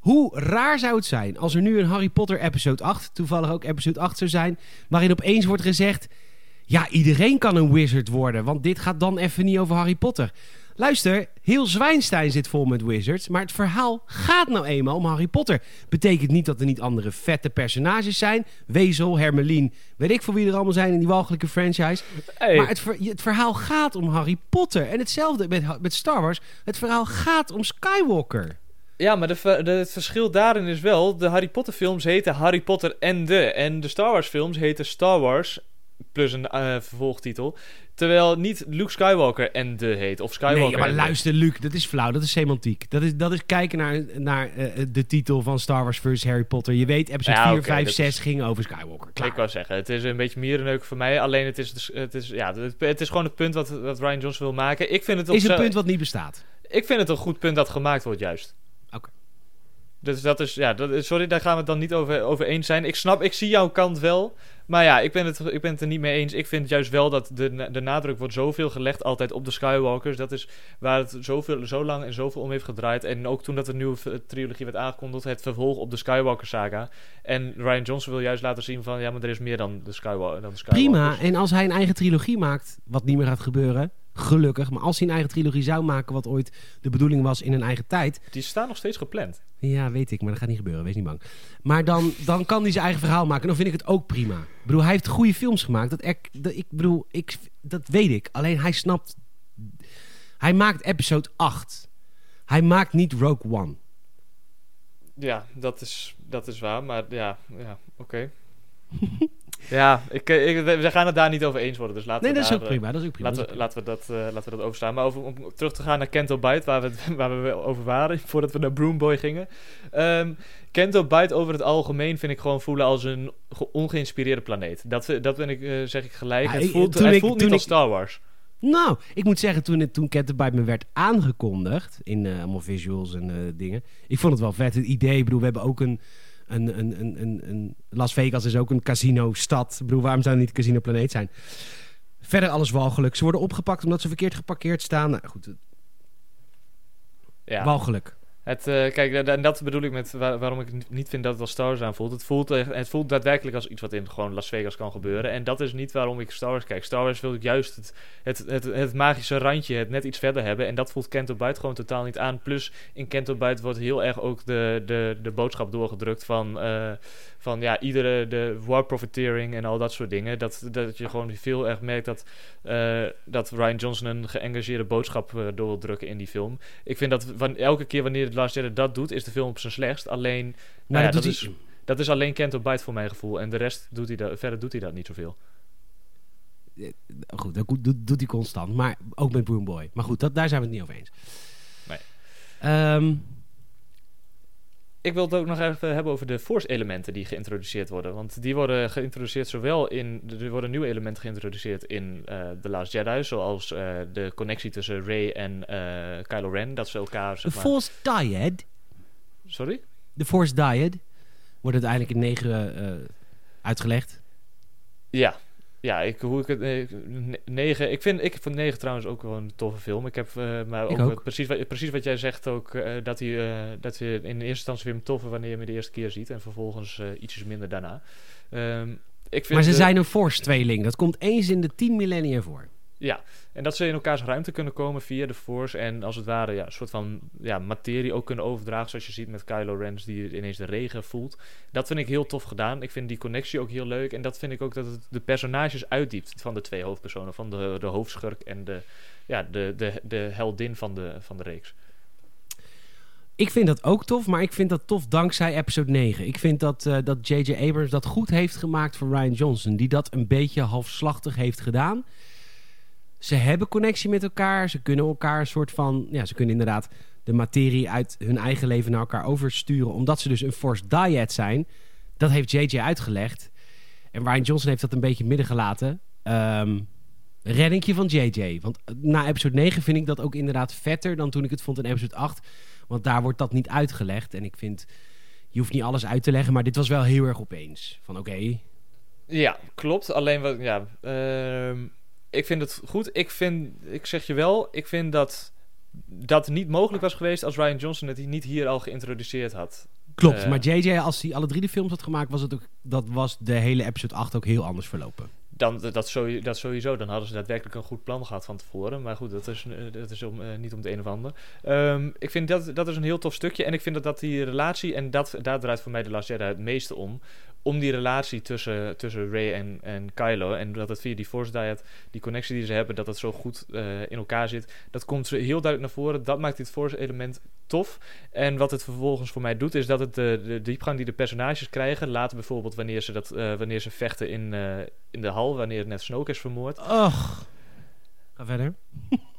A: Hoe raar zou het zijn als er nu een Harry Potter episode 8, toevallig ook episode 8 zou zijn, waarin opeens wordt gezegd, ja, iedereen kan een wizard worden, want dit gaat dan even niet over Harry Potter. Luister, heel Zwijnstein zit vol met wizards, maar het verhaal gaat nou eenmaal om Harry Potter. Betekent niet dat er niet andere vette personages zijn. Wezel, Hermelien, weet ik voor wie er allemaal zijn in die walgelijke franchise.
B: Hey.
A: Maar het, ver- het verhaal gaat om Harry Potter. En hetzelfde met, met Star Wars. Het verhaal gaat om Skywalker.
B: Ja, maar de, het verschil daarin is wel... de Harry Potter films heten Harry Potter en de... en de Star Wars films heten Star Wars... plus een eh, vervolgtitel... terwijl niet Luke Skywalker en de heet... of Skywalker
A: Nee, maar luister, Luc, dat is flauw. Dat is semantiek. Dat is, dat is kijken naar, naar eh, de titel van Star Wars versus Harry Potter. Je weet, episode
B: Ja,
A: 4,
B: oké,
A: 5,
B: dat
A: 6
B: is-
A: ging over Skywalker. Klaar.
B: Ik wou zeggen, het is een beetje mierenneuk voor mij. Alleen het is, het is, ja, het, het is gewoon het punt wat, wat Ryan Johnson wil maken. Ik vind het, op
A: is een punt wat niet bestaat.
B: ik vind het een goed punt dat gemaakt wordt, juist.
A: Oké.
B: Dus dat is, ja, dat sorry, daar gaan we het dan niet over, over eens zijn. Ik snap, ik zie jouw kant wel. Maar ja, ik ben, het, ik ben het er niet mee eens. Ik vind juist wel dat de, de nadruk wordt zoveel gelegd altijd op de Skywalkers. Dat is waar het zoveel, zo lang en zoveel om heeft gedraaid. En ook toen dat de nieuwe trilogie werd aangekondigd, het vervolg op de Skywalker saga. En Ryan Johnson wil juist laten zien van, ja, maar er is meer dan de, Skywa dan de Skywalkers.
A: Prima. En als hij een eigen trilogie maakt, wat niet meer gaat gebeuren, gelukkig. Maar als hij een eigen trilogie zou maken, wat ooit de bedoeling was in een eigen tijd.
B: Die staan nog steeds gepland.
A: Ja, weet ik, maar dat gaat niet gebeuren. Wees niet bang. Maar dan, dan kan hij zijn eigen verhaal maken. En dan vind ik het ook prima. Ik bedoel, hij heeft goede films gemaakt. Dat, er, dat, ik bedoel, ik, dat weet ik. Alleen hij snapt... Hij maakt episode 8. Hij maakt niet Rogue One.
B: Ja, dat is, dat is waar. Maar ja, ja oké. Ja, ik, ik, we gaan het daar niet over eens worden. Dus laten
A: Nee,
B: we
A: dat is ook
B: eh,
A: prima. Dat is ook prima.
B: Laten we, laten, we dat, eh, laten we dat overstaan. Maar over, om terug te gaan naar Kento Bite, waar we, waar we over waren, voordat we naar Broomboy gingen. Ehm, Kento Bite over het algemeen vind ik gewoon voelen als een ge- ongeïnspireerde planeet. Dat, dat ben ik, eh, zeg ik gelijk.
A: Ja,
B: het voelt, het
A: ik-
B: voelt niet als Star Wars.
A: Nou, ik moet zeggen, toen, het- toen Cat Bite me werd aangekondigd, in eh, allemaal visuals en eh, dingen, ik vond het wel vet. Het idee, ik bedoel, we hebben ook een, een, een, een, een, een Las Vegas is ook een casino-stad. Ik bedoel, waarom zou het niet een casino-planeet zijn? Verder alles walgelijk. Ze worden opgepakt omdat ze verkeerd geparkeerd staan. Nou goed,
B: Ja.
A: walgelijk.
B: Het, eh, kijk, en dat bedoel ik met waar- waarom ik niet- vind dat het als Star Wars aanvoelt. Het voelt, echt- het voelt daadwerkelijk als iets wat in gewoon Las Vegas kan gebeuren. En dat is niet waarom ik Star Wars kijk. Star Wars wil ik juist het, het, het, magische randje, het net iets verder hebben. En dat voelt Kento Bite gewoon totaal niet aan. Plus in Kento Bite wordt heel erg ook de, de, de boodschap doorgedrukt van, eh, van ja, iedere de war profiteering en al dat soort dingen. Dat, dat je gewoon veel erg merkt dat, eh, dat Ryan Johnson een geëngageerde boodschap eh, door wil drukken in die film. Ik vind dat van, elke keer wanneer Last Jedi dat doet, is de film op zijn slechtst. Alleen, nou ja,
A: dat,
B: is,
A: hij-
B: dat is alleen Kento Bite voor mijn gevoel. En de rest doet hij dat, verder doet hij dat niet zoveel.
A: Goed, dat doet, hij constant. Maar ook met Broom Boy. Maar goed, dat, daar zijn we het niet over eens.
B: Nee.
A: Ehm,
B: Ik wil het ook nog even hebben over de Force-elementen die geïntroduceerd worden. Want die worden geïntroduceerd zowel in... Er worden nieuwe elementen geïntroduceerd in eh The Last Jedi. Zoals eh, de connectie tussen Rey en eh, Kylo Ren. Dat ze elkaar,
A: de. Force Dyad.
B: Sorry?
A: De Force Dyad. Wordt uiteindelijk in negen eh, uitgelegd.
B: Ja. Ja, ik, hoe ik het... eh, ne- negen... Ik vind, ik vond negen trouwens ook wel een toffe film. Ik heb eh, maar ook, Precies, wat, precies wat jij zegt ook. eh, dat, hij, dat je in eerste instantie weer hem toffer wanneer je hem de eerste keer ziet. En vervolgens ietsjes minder daarna. Ehm, ik vind
A: Maar ze
B: de-
A: zijn een Force-tweeling. Dat komt eens in de 10 millennia voor.
B: Ja, en dat ze in elkaars ruimte kunnen komen via de Force. En als het ware ja, een soort van ja, materie ook kunnen overdragen. Zoals je ziet met Kylo Ren, die ineens de regen voelt. Dat vind ik heel tof gedaan. Ik vind die connectie ook heel leuk. En dat vind ik ook dat het de personages uitdiept van de twee hoofdpersonen. Van de, de hoofdschurk en de, ja, de, de, de heldin van de, van de reeks.
A: Ik vind dat ook tof, maar ik vind dat tof dankzij episode 9. Ik vind dat eh, dat J.J. Abrams dat goed heeft gemaakt voor Ryan Johnson. Die dat een beetje halfslachtig heeft gedaan. Ze hebben connectie met elkaar. Ze kunnen elkaar een soort van... Ja, ze kunnen inderdaad de materie uit hun eigen leven naar elkaar oversturen. Omdat ze dus een Force Dyad zijn. Dat heeft J.J. uitgelegd. En Ryan Johnson heeft dat een beetje midden gelaten. Reddingje van J.J. Want na episode 9 vind ik dat ook inderdaad vetter dan toen ik het vond in episode 8. Want daar wordt dat niet uitgelegd. En ik vind, je hoeft niet alles uit te leggen, maar dit was wel heel erg opeens. Van oké,
B: Ja, klopt. Alleen wat, ja, ehm, ik vind het goed. Ik vind, ik zeg je wel, ik vind dat dat niet mogelijk was geweest als Ryan Johnson het niet hier al geïntroduceerd had.
A: klopt.
B: Eh.
A: maar JJ, als hij alle drie de films had gemaakt, was het ook, dat was de hele episode 8 ook heel anders verlopen.
B: Dan, dat, sowieso, dat sowieso, dan hadden ze daadwerkelijk een goed plan gehad van tevoren. Maar goed, dat is, eh, dat is om, eh, niet om het een of ander. Ehm, ik vind dat, dat is een heel tof stukje. En ik vind dat, dat die relatie, en dat, daar draait voor mij de Last Jedi het meeste om. Om die relatie tussen, tussen Rey en, en Kylo. En dat het via die Force Diet, die connectie die ze hebben, dat dat zo goed eh, in elkaar zit. Dat komt heel duidelijk naar voren. Dat maakt dit Force element tof. En wat het vervolgens voor mij doet, is dat het de, de diepgang die de personages krijgen. Later bijvoorbeeld wanneer ze, dat, eh, wanneer ze vechten in, eh, in de hal, wanneer net Snoke is vermoord.
A: Och. Ga verder.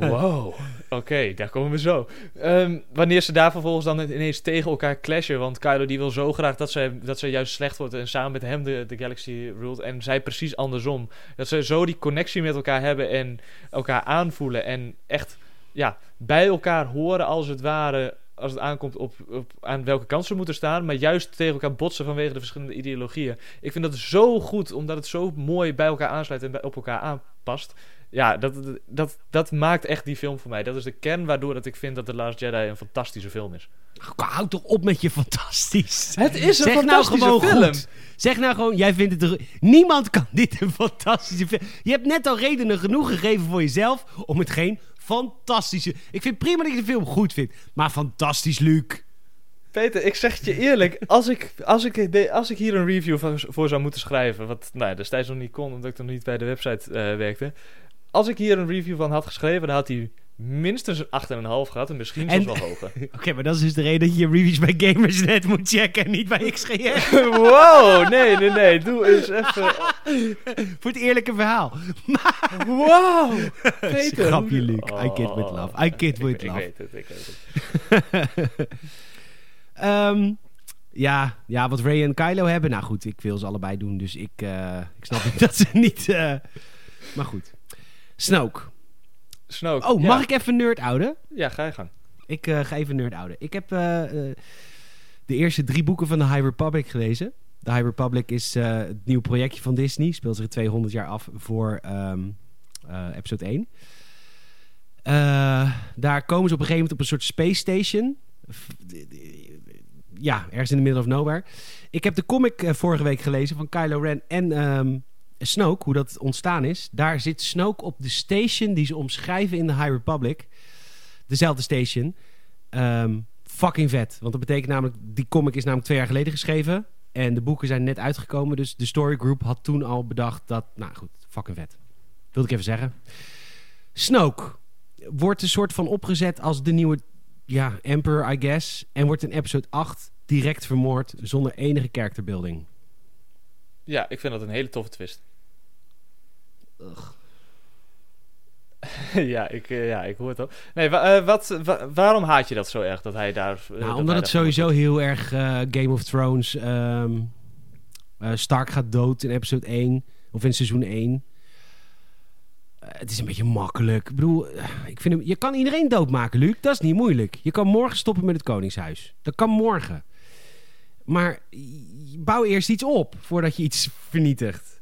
B: Wow. Oké, daar komen we zo. Ehm, wanneer ze daar vervolgens dan ineens tegen elkaar clashen. Want Kylo die wil zo graag dat zij, dat zij juist slecht wordt. En samen met hem de, de galaxy ruled. En zij precies andersom. Dat ze zo die connectie met elkaar hebben. En elkaar aanvoelen. En echt ja, bij elkaar horen als het ware. Als het aankomt op, op aan welke kant ze moeten staan. Maar juist tegen elkaar botsen vanwege de verschillende ideologieën. Ik vind dat zo goed. Omdat het zo mooi bij elkaar aansluit. En bij, op elkaar aanpast ja, dat, dat, dat maakt echt die film voor mij. Dat is de kern waardoor dat ik vind dat The Last Jedi een fantastische film is.
A: Houd toch op met je fantastisch.
B: Het is een
A: zeg nou
B: fantastische
A: gewoon
B: film.
A: goed. Zeg nou gewoon, jij vindt het... er- Niemand kan dit een fantastische film... Je hebt net al redenen genoeg gegeven voor jezelf om het geen fantastische... Ik vind prima dat je de film goed vindt, maar fantastisch, Luc.
B: Peter, ik zeg het je eerlijk. Als ik, als ik, de- als ik hier een review van, voor zou moeten schrijven... wat nou, ja, destijds nog niet kon, omdat ik nog niet bij de website eh, werkte... Als ik hier een review van had geschreven, dan had hij minstens een 8,5 gehad en misschien
A: En-
B: zelfs wel hoger.
A: Oké, maar dat is dus de reden dat je je reviews bij Gamersnet moet checken en niet bij XGN.
B: wow, nee, nee, nee. Doe eens even.
A: Voor het eerlijke verhaal.
B: Wow.
A: Peter, grapje, Luc. I kid with love. I kid with
B: ik, ik
A: love.
B: weet het, ik weet het.
A: Ehm, ja, ja, wat Ray en Kylo hebben. Nou goed, ik wil ze allebei doen. Dus ik, eh, ik snap niet dat ze niet... eh, maar goed. Snoke.
B: Snoke.
A: Oh,
B: ja.
A: mag ik even nerd ouden?
B: Ja, ga je gang.
A: Ik eh, ga even nerd ouden. Ik heb eh, eh, de eerste drie boeken van de High Republic gelezen. De High Republic is het nieuwe projectje van Disney. Speelt zich 200 jaar af voor ehm, eh, episode 1. Eh, daar komen ze op een gegeven moment op een soort space station. Ja, ergens in de middle of nowhere. Ik heb de comic vorige week gelezen van Kylo Ren en ehm, Snoke, hoe dat ontstaan is. Daar zit Snoke op de station die ze omschrijven in de High Republic. Dezelfde station. Ehm, fucking vet. Want dat betekent namelijk, die comic is namelijk twee jaar geleden geschreven. En de boeken zijn net uitgekomen. Dus de Story Group had toen al bedacht dat... Nou goed, fucking vet. Wilde ik even zeggen. Snoke wordt een soort van opgezet als de nieuwe ja, Emperor, I guess. En wordt in episode 8 direct vermoord zonder enige characterbuilding.
B: Ja, ik vind dat een hele toffe twist. ja, ik, eh, ja, ik hoor het al. Nee, wa- eh, wat, wa- waarom haat je dat zo erg dat hij daar. eh,
A: Nou, omdat het sowieso heel erg Game of Thrones... ehm, eh, Stark gaat dood in episode 1. Of in seizoen 1. Eh, het is een beetje makkelijk. Ik bedoel, ik vind hem, je kan iedereen doodmaken, Luc. Dat is niet moeilijk. Je kan morgen stoppen met het Koningshuis. Dat kan morgen. Maar bouw eerst iets op voordat je iets vernietigt.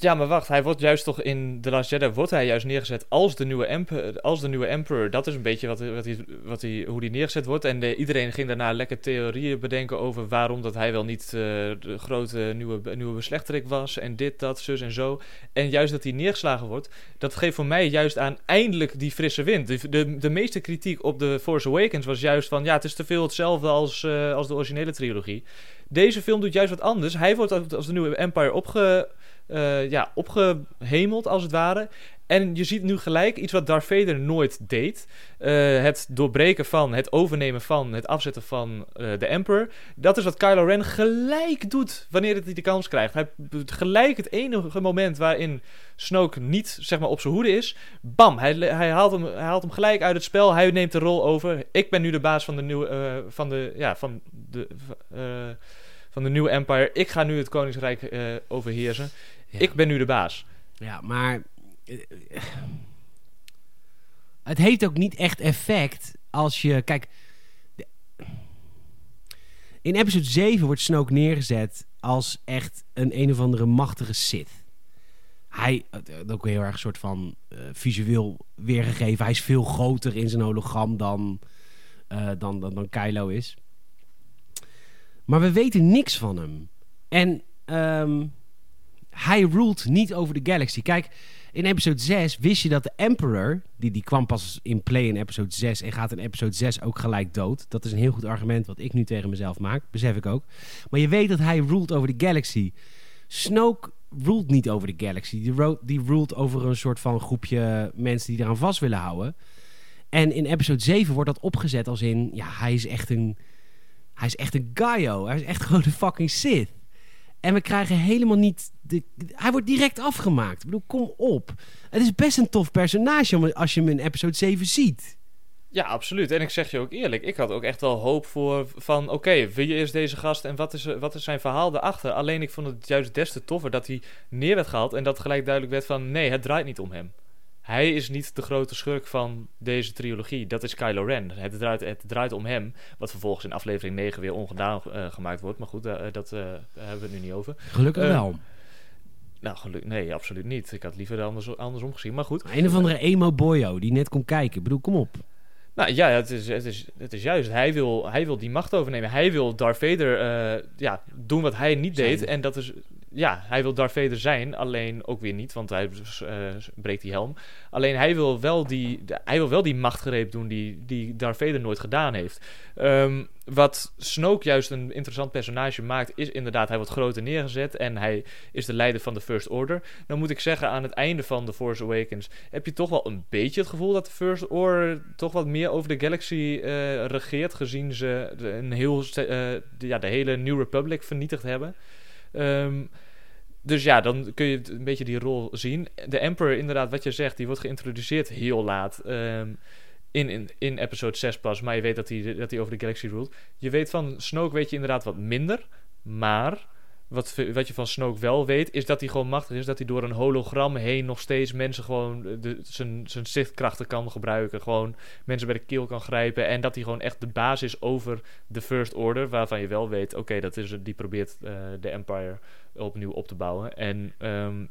B: Ja, maar wacht, hij wordt juist toch in The Last Jedi wordt hij juist neergezet als de nieuwe emperor. Als de nieuwe emperor. Dat is een beetje wat, wat hij, wat hij, hoe die neergezet wordt. En de, iedereen ging daarna lekker theorieën bedenken over waarom dat hij wel niet eh, de grote nieuwe, nieuwe beslechterik was. En dit, dat, zus en zo. En juist dat hij neergeslagen wordt, dat geeft voor mij juist aan eindelijk die frisse wind. De, de, de meeste kritiek op The Force Awakens was juist van ja, het is te veel hetzelfde als, eh, als de originele trilogie. Deze film doet juist wat anders. Hij wordt als de nieuwe Empire opge, eh, ja, opgehemeld, als het ware. En je ziet nu gelijk iets wat Darth Vader nooit deed. Eh, het doorbreken van, het overnemen van, het afzetten van eh, de Emperor. Dat is wat Kylo Ren gelijk doet wanneer hij de kans krijgt. Hij gelijk het enige moment waarin Snoke niet zeg maar, op zijn hoede is. Bam, hij, hij, haalt hem, hij haalt hem gelijk uit het spel. Hij neemt de rol over. Ik ben nu de baas van de nieuwe, van de, ja, van de, van de nieuwe Empire. Ik ga nu het koninkrijk eh, overheersen.
A: Ja.
B: Ik ben nu de baas.
A: Ja, maar eh, het heeft ook niet echt effect als je... Kijk, in episode 7 wordt Snoke neergezet als echt een een of andere machtige Sith. Hij, ook heel erg een soort van eh, visueel weergegeven. Hij is veel groter in zijn hologram dan, dan, dan, dan Kylo is. Maar we weten niks van hem. En ehm, hij ruled niet over de galaxy. Kijk, in episode 6 wist je dat de Emperor, die, die kwam pas in play in episode 6 en gaat in episode 6 ook gelijk dood. Dat is een heel goed argument wat ik nu tegen mezelf maak, besef ik ook. Maar je weet dat hij ruled over de galaxy. Snoke ruled niet over de galaxy. Die, ro- die ruled over een soort van groepje mensen die eraan vast willen houden. En in episode 7 wordt dat opgezet als in, ja, hij is echt een, hij is echt een Gaio. Hij is echt gewoon een fucking Sith. En we krijgen helemaal niet. De, hij wordt direct afgemaakt. Ik bedoel, kom op. Het is best een tof personage als je hem in episode 7 ziet.
B: Ja, absoluut. En ik zeg je ook eerlijk, ik had ook echt wel hoop voor van... oké, wie is deze gast en wat is, wat is zijn verhaal daarachter? Alleen ik vond het juist des te toffer dat hij neer werd gehaald... en dat gelijk duidelijk werd van... nee, het draait niet om hem. Hij is niet de grote schurk van deze trilogie. Dat is Kylo Ren. Het draait, het draait om hem. Wat vervolgens in aflevering 9 weer ongedaan eh, gemaakt wordt. Maar goed, eh, dat daar hebben we het nu niet over.
A: Gelukkig wel.
B: Nou, geluk, nee, absoluut niet. Ik had liever anders, andersom gezien. Maar goed.
A: Een of andere emo boyo die net komt kijken. Ik bedoel, kom op.
B: Nou ja, het is, het is, het is juist. Hij wil, hij wil die macht overnemen. Hij wil Darth Vader ja, doen wat hij niet deed. En dat is, ja, hij wil Darth Vader zijn, alleen ook weer niet, want hij eh, breekt die helm. Alleen hij wil wel die, hij wil wel die machtgreep doen die, die Darth Vader nooit gedaan heeft. Ehm, wat Snoke juist een interessant personage maakt, is inderdaad, hij wordt groter neergezet en hij is de leider van de First Order. Dan moet ik zeggen, aan het einde van The Force Awakens heb je toch wel een beetje het gevoel dat de First Order toch wat meer over de galaxy uh, regeert, gezien ze een heel, uh, ja, de hele New Republic vernietigd hebben. Um, dus ja, dan kun je een beetje die rol zien. De Emperor, inderdaad, wat je zegt, die wordt geïntroduceerd heel laat. Um, in, in, in episode 6 pas. Maar je weet dat hij, dat over de Galaxy ruled. Je weet van Snoke weet je inderdaad wat minder. Maar wat, wat je van Snoke wel weet, is dat hij gewoon machtig is. Dat hij door een hologram heen nog steeds mensen gewoon zijn, zijn zichtkrachten kan gebruiken. Gewoon mensen bij de keel kan grijpen. En dat hij gewoon echt de basis is over de First Order. Waarvan je wel weet, oké, dat is die probeert uh, de Empire opnieuw op te bouwen. En um,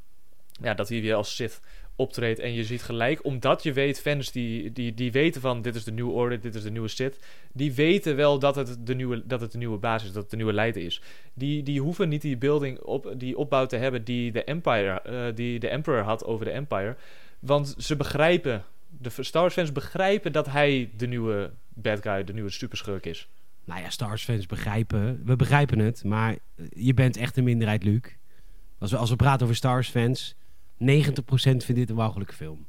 B: ja, dat hij weer als Sith optreedt. En je ziet gelijk, omdat je weet, fans die, die, die weten van dit is de nieuwe orde, dit is de nieuwe Sith. Die weten wel dat het de nieuwe, dat het de nieuwe basis is, dat het de nieuwe leider is. Die, die hoeven niet die building op, die opbouw te hebben die de Empire, uh, die de Emperor had over de Empire. Want ze begrijpen, de Star Wars fans begrijpen dat hij de nieuwe bad guy, de nieuwe superschurk is.
A: Nou ja, Star Wars fans begrijpen, we begrijpen het, maar je bent echt een minderheid, Luc. Als we, als we praten over Star Wars fans, 90% vindt dit een mogelijke film.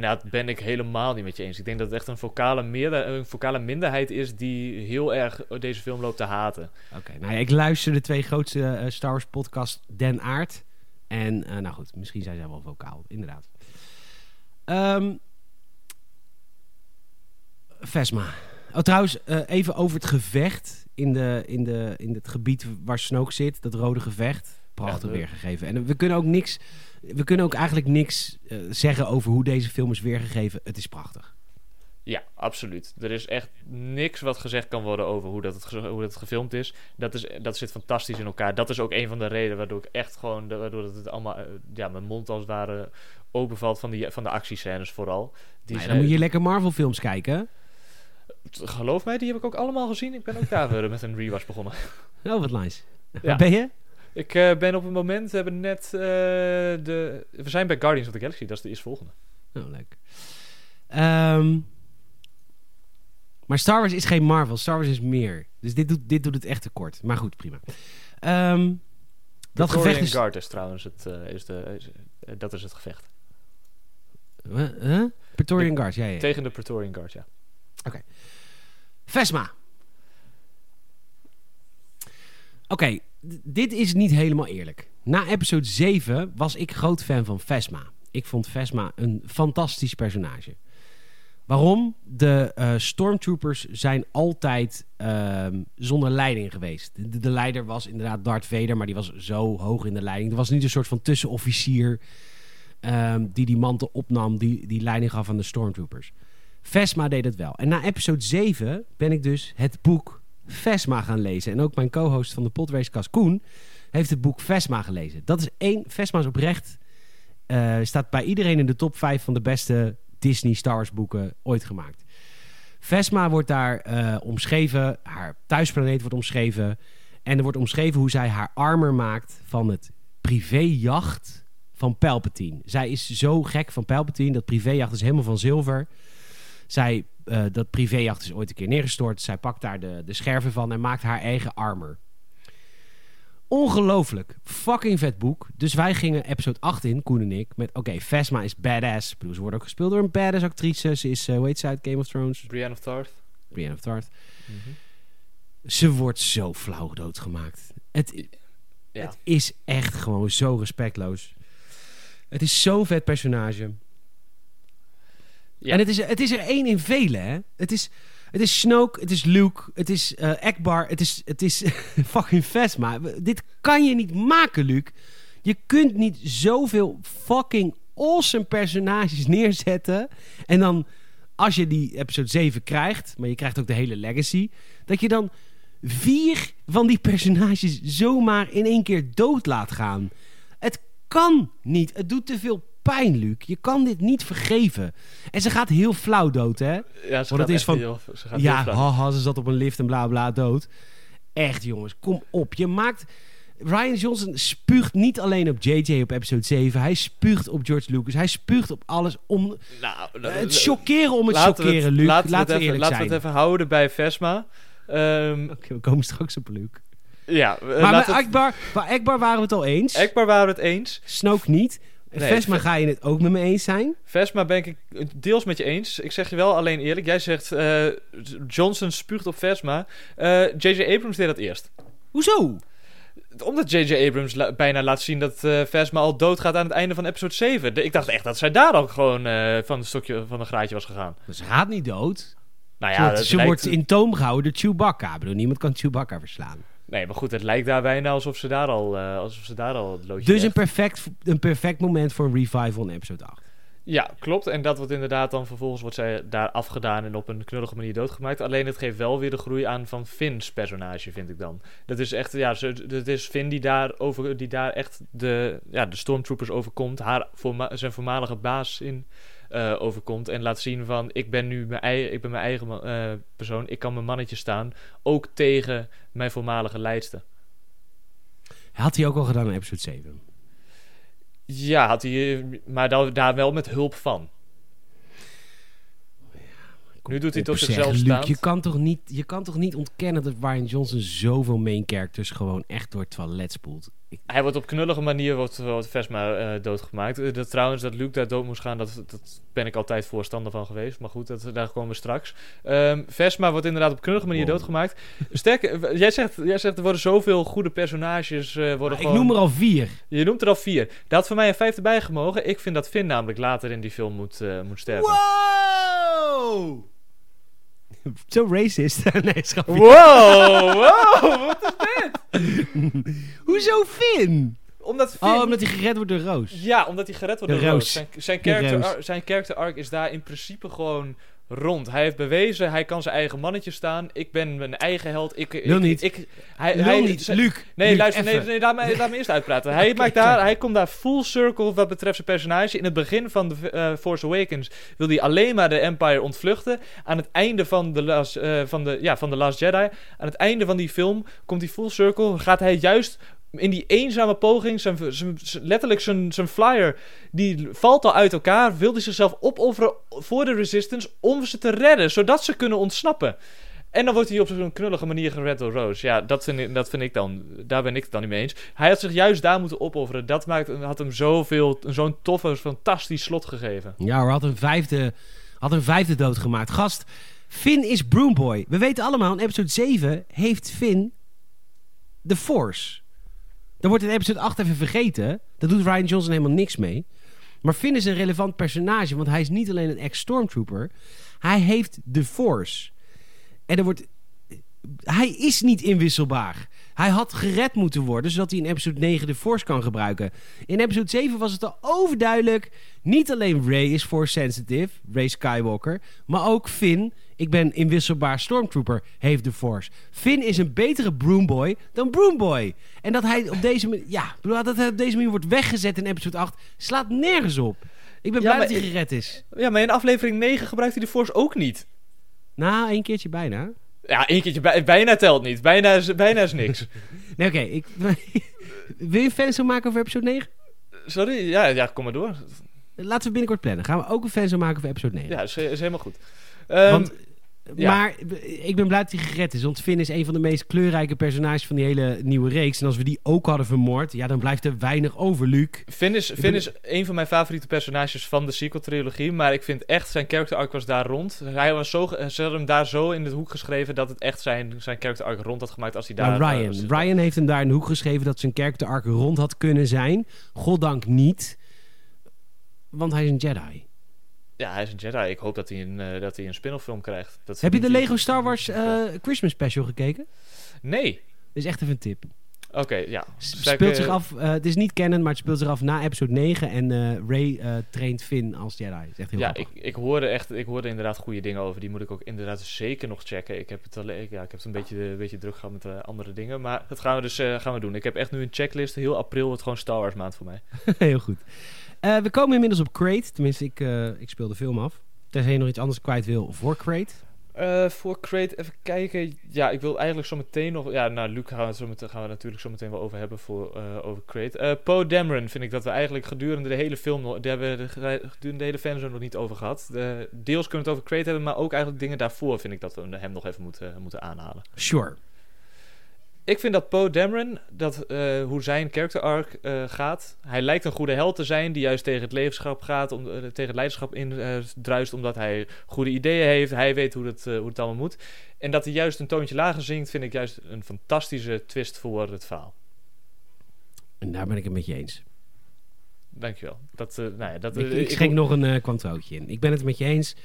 B: Dat ben ik helemaal niet met je eens. Ik denk dat het echt een vocale, meerder, een vocale minderheid is die heel erg deze film loopt te haten.
A: Oké, nou ja, ik luister de twee grootste uh, Star Wars podcasts, Den Aard. En uh, nou goed, misschien zijn zij wel vocaal, inderdaad. Um, Vesma. Oh, trouwens, uh, even over het gevecht in, de, in, de, in het gebied waar Snoke zit. Dat rode gevecht prachtig ja, weergegeven. En we kunnen ook niks, we kunnen ook eigenlijk niks uh, zeggen over hoe deze film is weergegeven. Het is prachtig.
B: Ja, absoluut. Er is echt niks wat gezegd kan worden over hoe dat, het, hoe dat gefilmd is. Dat, is. dat zit fantastisch in elkaar. Dat is ook een van de redenen waardoor ik echt gewoon... Waardoor het allemaal... Uh, ja, mijn mond als het ware openvalt van, die, van de actiescènes vooral.
A: Die ja, dan moet je lekker Marvel films kijken.
B: Geloof mij, die heb ik ook allemaal gezien. Ik ben ook daar weer met een rewatch begonnen.
A: Oh, wat nice. Ja. Waar ben je?
B: Ik uh, ben op het moment, we hebben net uh, de... We zijn bij Guardians of the Galaxy, dat is de eerstvolgende.
A: Oh, leuk. Um, maar Star Wars is geen Marvel, Star Wars is meer. Dus dit doet, dit doet het echt tekort. Maar goed, prima. Um,
B: dat gevecht is... Guard is trouwens het, uh, is de, is, dat is het gevecht.
A: Huh? Praetorian Guard, ja, ja.
B: Tegen de Praetorian Guard, ja.
A: Oké. Okay. Vesma. Oké, okay, dit is niet helemaal eerlijk. Na episode 7 was ik groot fan van Vesma. Ik vond Vesma een fantastisch personage. Waarom? De uh, stormtroopers zijn altijd uh, zonder leiding geweest. De, de, leider was inderdaad Darth Vader, maar die was zo hoog in de leiding. Er was niet een soort van tussenofficier um, die die mantel opnam, die, die leiding gaf aan de stormtroopers. Vesma deed het wel. En na episode 7 ben ik dus het boek Vesma gaan lezen. En ook mijn co-host van de Podracecast, Koen, heeft het boek Vesma gelezen. Dat is één, Vesma is oprecht, uh, staat bij iedereen in de top 5 van de beste Disney Star Wars boeken ooit gemaakt. Vesma wordt daar uh, omschreven, haar thuisplaneet wordt omschreven. En er wordt omschreven hoe zij haar armor maakt van het privéjacht van Palpatine. Zij is zo gek van Palpatine, dat privéjacht is helemaal van zilver. Zij, uh, dat privéjacht is ooit een keer neergestort. Zij pakt daar de, de scherven van en maakt haar eigen armor. Ongelooflijk. Fucking vet boek. Dus wij gingen episode 8 in, Koen en ik, met... Oké, okay, Vesma is badass. Ze wordt ook gespeeld door een badass actrice. Ze is, uh, hoe heet ze uit Game of Thrones?
B: Brienne of Tarth.
A: Brienne of Tarth. Mm -hmm. Ze wordt zo flauw doodgemaakt. Het, ja. het is echt gewoon zo respectloos. Het is zo'n vet personage. En het is, het is er één in vele, hè? Het is, het is Snoke, het is Luke, het is uh, Ekbar, het is, het is fucking Vesma. Dit kan je niet maken, Luke. Je kunt niet zoveel fucking awesome personages neerzetten. En dan, als je die episode 7 krijgt, maar je krijgt ook de hele legacy, dat je dan vier van die personages zomaar in één keer dood laat gaan. Het kan niet. Het doet te veel pijn, Luc. Je kan dit niet vergeven. En ze gaat heel flauw dood, hè?
B: Ja, ze gaat is van, heel, ze gaat
A: ja, haha, ze zat op een lift en bla bla dood. Echt, jongens, kom op. Je maakt... Ryan Johnson spuugt niet alleen op JJ op episode 7. Hij spuugt op George Lucas. Hij spuugt op alles om...
B: Nou,
A: het chockeren om het chockeren, Luc.
B: Laten,
A: Laten,
B: we, het even, laten we het even houden bij Vesma. Ehm,
A: Oké, we komen straks op Luc.
B: ja, eh,
A: maar met
B: we het-
A: Akbar, bij Akbar waren we het al eens.
B: Ekbar waren we het eens.
A: Snoke niet.
B: Nee,
A: Vesma
B: Ve-
A: ga je het ook met me eens zijn.
B: Vesma ben ik deels met je eens. Ik zeg je wel alleen eerlijk. Jij zegt eh, Johnson spuugt op Vesma. J.J. Abrams deed dat eerst.
A: Hoezo?
B: Omdat J.J. Abrams la- bijna laat zien dat eh Vesma al doodgaat aan het einde van episode 7. De- ik dacht echt dat zij daar al gewoon eh, van een stokje van een graadje was gegaan.
A: Ze gaat niet dood.
B: Nou
A: Ze
B: ja,
A: wordt- ze
B: lijkt-
A: wordt in toom gehouden door Chewbacca. Ik bedoel, niemand kan Chewbacca verslaan.
B: Nee, maar goed, het lijkt daar bijna alsof ze daar al, eh, alsof ze daar al het loodje
A: Dus een perfect, een perfect moment voor een revival in episode 8.
B: Ja, klopt. En dat wordt inderdaad dan vervolgens wordt zij daar afgedaan en op een knullige manier doodgemaakt. Alleen het geeft wel weer de groei aan van Finn's personage, vind ik dan. Dat is echt, ja, het is Finn die daar, over, die daar echt de, ja, de stormtroopers overkomt. Haar, voorma- zijn voormalige baas in eh, overkomt. En laat zien van, ik ben nu mijn, ei, ik ben mijn eigen eh, persoon. Ik kan mijn mannetje staan. Ook tegen mijn voormalige leidster.
A: Had hij ook al gedaan in episode 7.
B: Ja, had hij, eh, maar daar, daar wel met hulp van. Nu doet hij
A: Zeg,
B: zichzelf
A: Luc,
B: staand.
A: je kan, toch niet, je kan toch niet ontkennen dat Ryan Johnson zoveel main characters gewoon echt door het toilet spoelt. Ik,
B: Hij wordt op knullige manier wordt, wordt Vesma eh, doodgemaakt. Eh, dat, trouwens, dat Luke daar dood moest gaan, dat, dat ben ik altijd voorstander van geweest. Maar goed, dat, daar komen we straks. Ehm, Vesma wordt inderdaad op knullige manier
A: Wow.
B: doodgemaakt. Sterker, jij zegt, jij zegt er worden zoveel goede personages. eh, worden
A: ik
B: gewoon,
A: noem er al vier.
B: Je noemt er al vier. Daar had voor mij een vijfde bij gemogen. Ik vind dat Finn namelijk later in die film moet, moet sterven.
A: Wow! Zo racist. nee, schatje.
B: Wow, wow, wat is dit?
A: Hoezo Finn?
B: Omdat Finn...
A: Oh, omdat hij gered wordt door Roos.
B: Ja, omdat hij gered wordt door Roos.
A: Roos.
B: Zijn, zijn, character ar- zijn character arc is daar in principe gewoon rond. Hij heeft bewezen, hij kan zijn eigen mannetje staan. Ik ben mijn eigen held. Ik, ik,
A: Wil niet.
B: Ik, hij,
A: Wil
B: hij,
A: niet. Luc.
B: Nee,
A: Luc,
B: luister, nee, nee, laat, me, laat me eerst uitpraten. Hij, maakt daar, hij komt daar full circle wat betreft zijn personage. In het begin van de eh, Force Awakens wil hij alleen maar de Empire ontvluchten. Aan het einde van de, last, eh, van, de, ja, van de Last Jedi, aan het einde van die film, komt hij full circle. Gaat hij juist in die eenzame poging, zijn, letterlijk zijn, flyer, die valt al uit elkaar. Wil hij zichzelf opofferen voor de Resistance om ze te redden, zodat ze kunnen ontsnappen. En dan wordt hij op zo'n knullige manier gered door Rose. Ja, dat vind, ik, dat vind ik dan. Daar ben ik het dan niet mee eens. Hij had zich juist daar moeten opofferen. Dat maakt, had hem zoveel, zo'n toffe, fantastisch slot gegeven.
A: Ja, had een vijfde, had een vijfde doodgemaakt. Gast, Finn is Broomboy. We weten allemaal, in episode 7 heeft Finn de Force. Dat wordt in episode 8 even vergeten. Daar doet Ryan Johnson helemaal niks mee. Maar Finn is een relevant personage, want hij is niet alleen een ex-stormtrooper. Hij heeft de Force. En er wordt... Hij is niet inwisselbaar. Hij had gered moeten worden, zodat hij in episode 9 de Force kan gebruiken. In episode 7 was het al overduidelijk. Niet alleen Ray is Force sensitive, Ray Skywalker, maar ook Finn. Ik ben inwisselbaar Stormtrooper, heeft de Force. Finn is een betere Broomboy dan Broomboy. En dat hij op deze manier, ja, dat hij op deze manier wordt weggezet in episode 8, slaat nergens op. Ik ben
B: Ja,
A: blij dat hij gered is.
B: Ja, maar in aflevering 9 gebruikt hij de Force ook niet.
A: Nou, één keertje bijna.
B: Ja, één keertje bij- bijna telt niet. Bijna is, bijna is niks.
A: Nee, oké. ik Wil je een fanshow maken over episode 9?
B: Sorry, ja, ja, kom maar door.
A: Laten we binnenkort plannen. Gaan we ook een fanshow maken over episode 9.
B: Ja, is, is helemaal goed. Ehm,
A: Want,
B: ja.
A: Maar ik ben blij dat hij gered is. Want Finn is een van de meest kleurrijke personages van die hele nieuwe reeks. En als we die ook hadden vermoord, ja, dan blijft er weinig over, Luc.
B: Finn is, Finn
A: ben-
B: is een van mijn favoriete personages van de sequel-trilogie. Maar ik vind echt, zijn character arc was daar rond. Hij was zo, ze hadden hem daar zo in de hoek geschreven dat het echt zijn, zijn character arc rond had gemaakt als hij daar...
A: Maar
B: eh,
A: Ryan. Ryan heeft hem daar in de hoek geschreven dat zijn character arc rond had kunnen zijn. Goddank niet. Want hij is een Jedi.
B: Ja, hij is een Jedi. Ik hoop dat hij een, eh, dat hij een spin-off film krijgt. Dat
A: Heb je de Lego. Star Wars eh, Christmas special gekeken?
B: Nee.
A: Dat is echt even een tip.
B: Oké, ja.
A: Het
B: Zal ik,
A: speelt
B: eh,
A: zich af, het is niet canon, maar het speelt zich af na episode 9. En Ray eh, traint Finn als Jedi. Dat is echt heel
B: Ja,
A: grappig.
B: ik, ik, hoorde echt, ik hoorde inderdaad goede dingen over. Die moet ik ook inderdaad zeker nog checken. Ik heb het, alleen, ja, ik heb het een beetje, een beetje druk gehad met andere dingen. Maar dat gaan we dus gaan we doen. Ik heb echt nu een checklist. Heel april wordt gewoon Star Wars maand voor mij.
A: Heel goed. Eh, we komen inmiddels op Crate. Tenminste, ik, eh, ik speel de film af. Tenzij je nog iets anders kwijt wil voor Crate.
B: Eh, voor Crate even kijken. Ja, ik wil eigenlijk zo meteen nog... Ja, nou, Luke gaan we, zo meteen, gaan we natuurlijk zo meteen wel over hebben voor, over Crate. Poe Dameron vind ik dat we eigenlijk gedurende de hele film... nog- Daar hebben we de, gedurende de hele fanzone nog niet over gehad. De, deels kunnen we het over Crate hebben, maar ook eigenlijk dingen daarvoor vind ik dat we hem nog even moeten, moeten aanhalen.
A: Sure.
B: Ik vind dat Poe Dameron, dat, eh, hoe zijn character arc eh, gaat. Hij lijkt een goede held te zijn die juist tegen het leiderschap gaat, om, eh, tegen het leiderschap in eh, druist, omdat hij goede ideeën heeft. Hij weet hoe het, hoe het allemaal moet. En dat hij juist een toontje lager zingt, vind ik juist een fantastische twist voor het verhaal.
A: En daar ben ik het met je eens.
B: Dankjewel. Dat, nou ja, dat,
A: Ik,
B: eh,
A: ik schenk nog een kwantootje in. Ik ben het met je eens.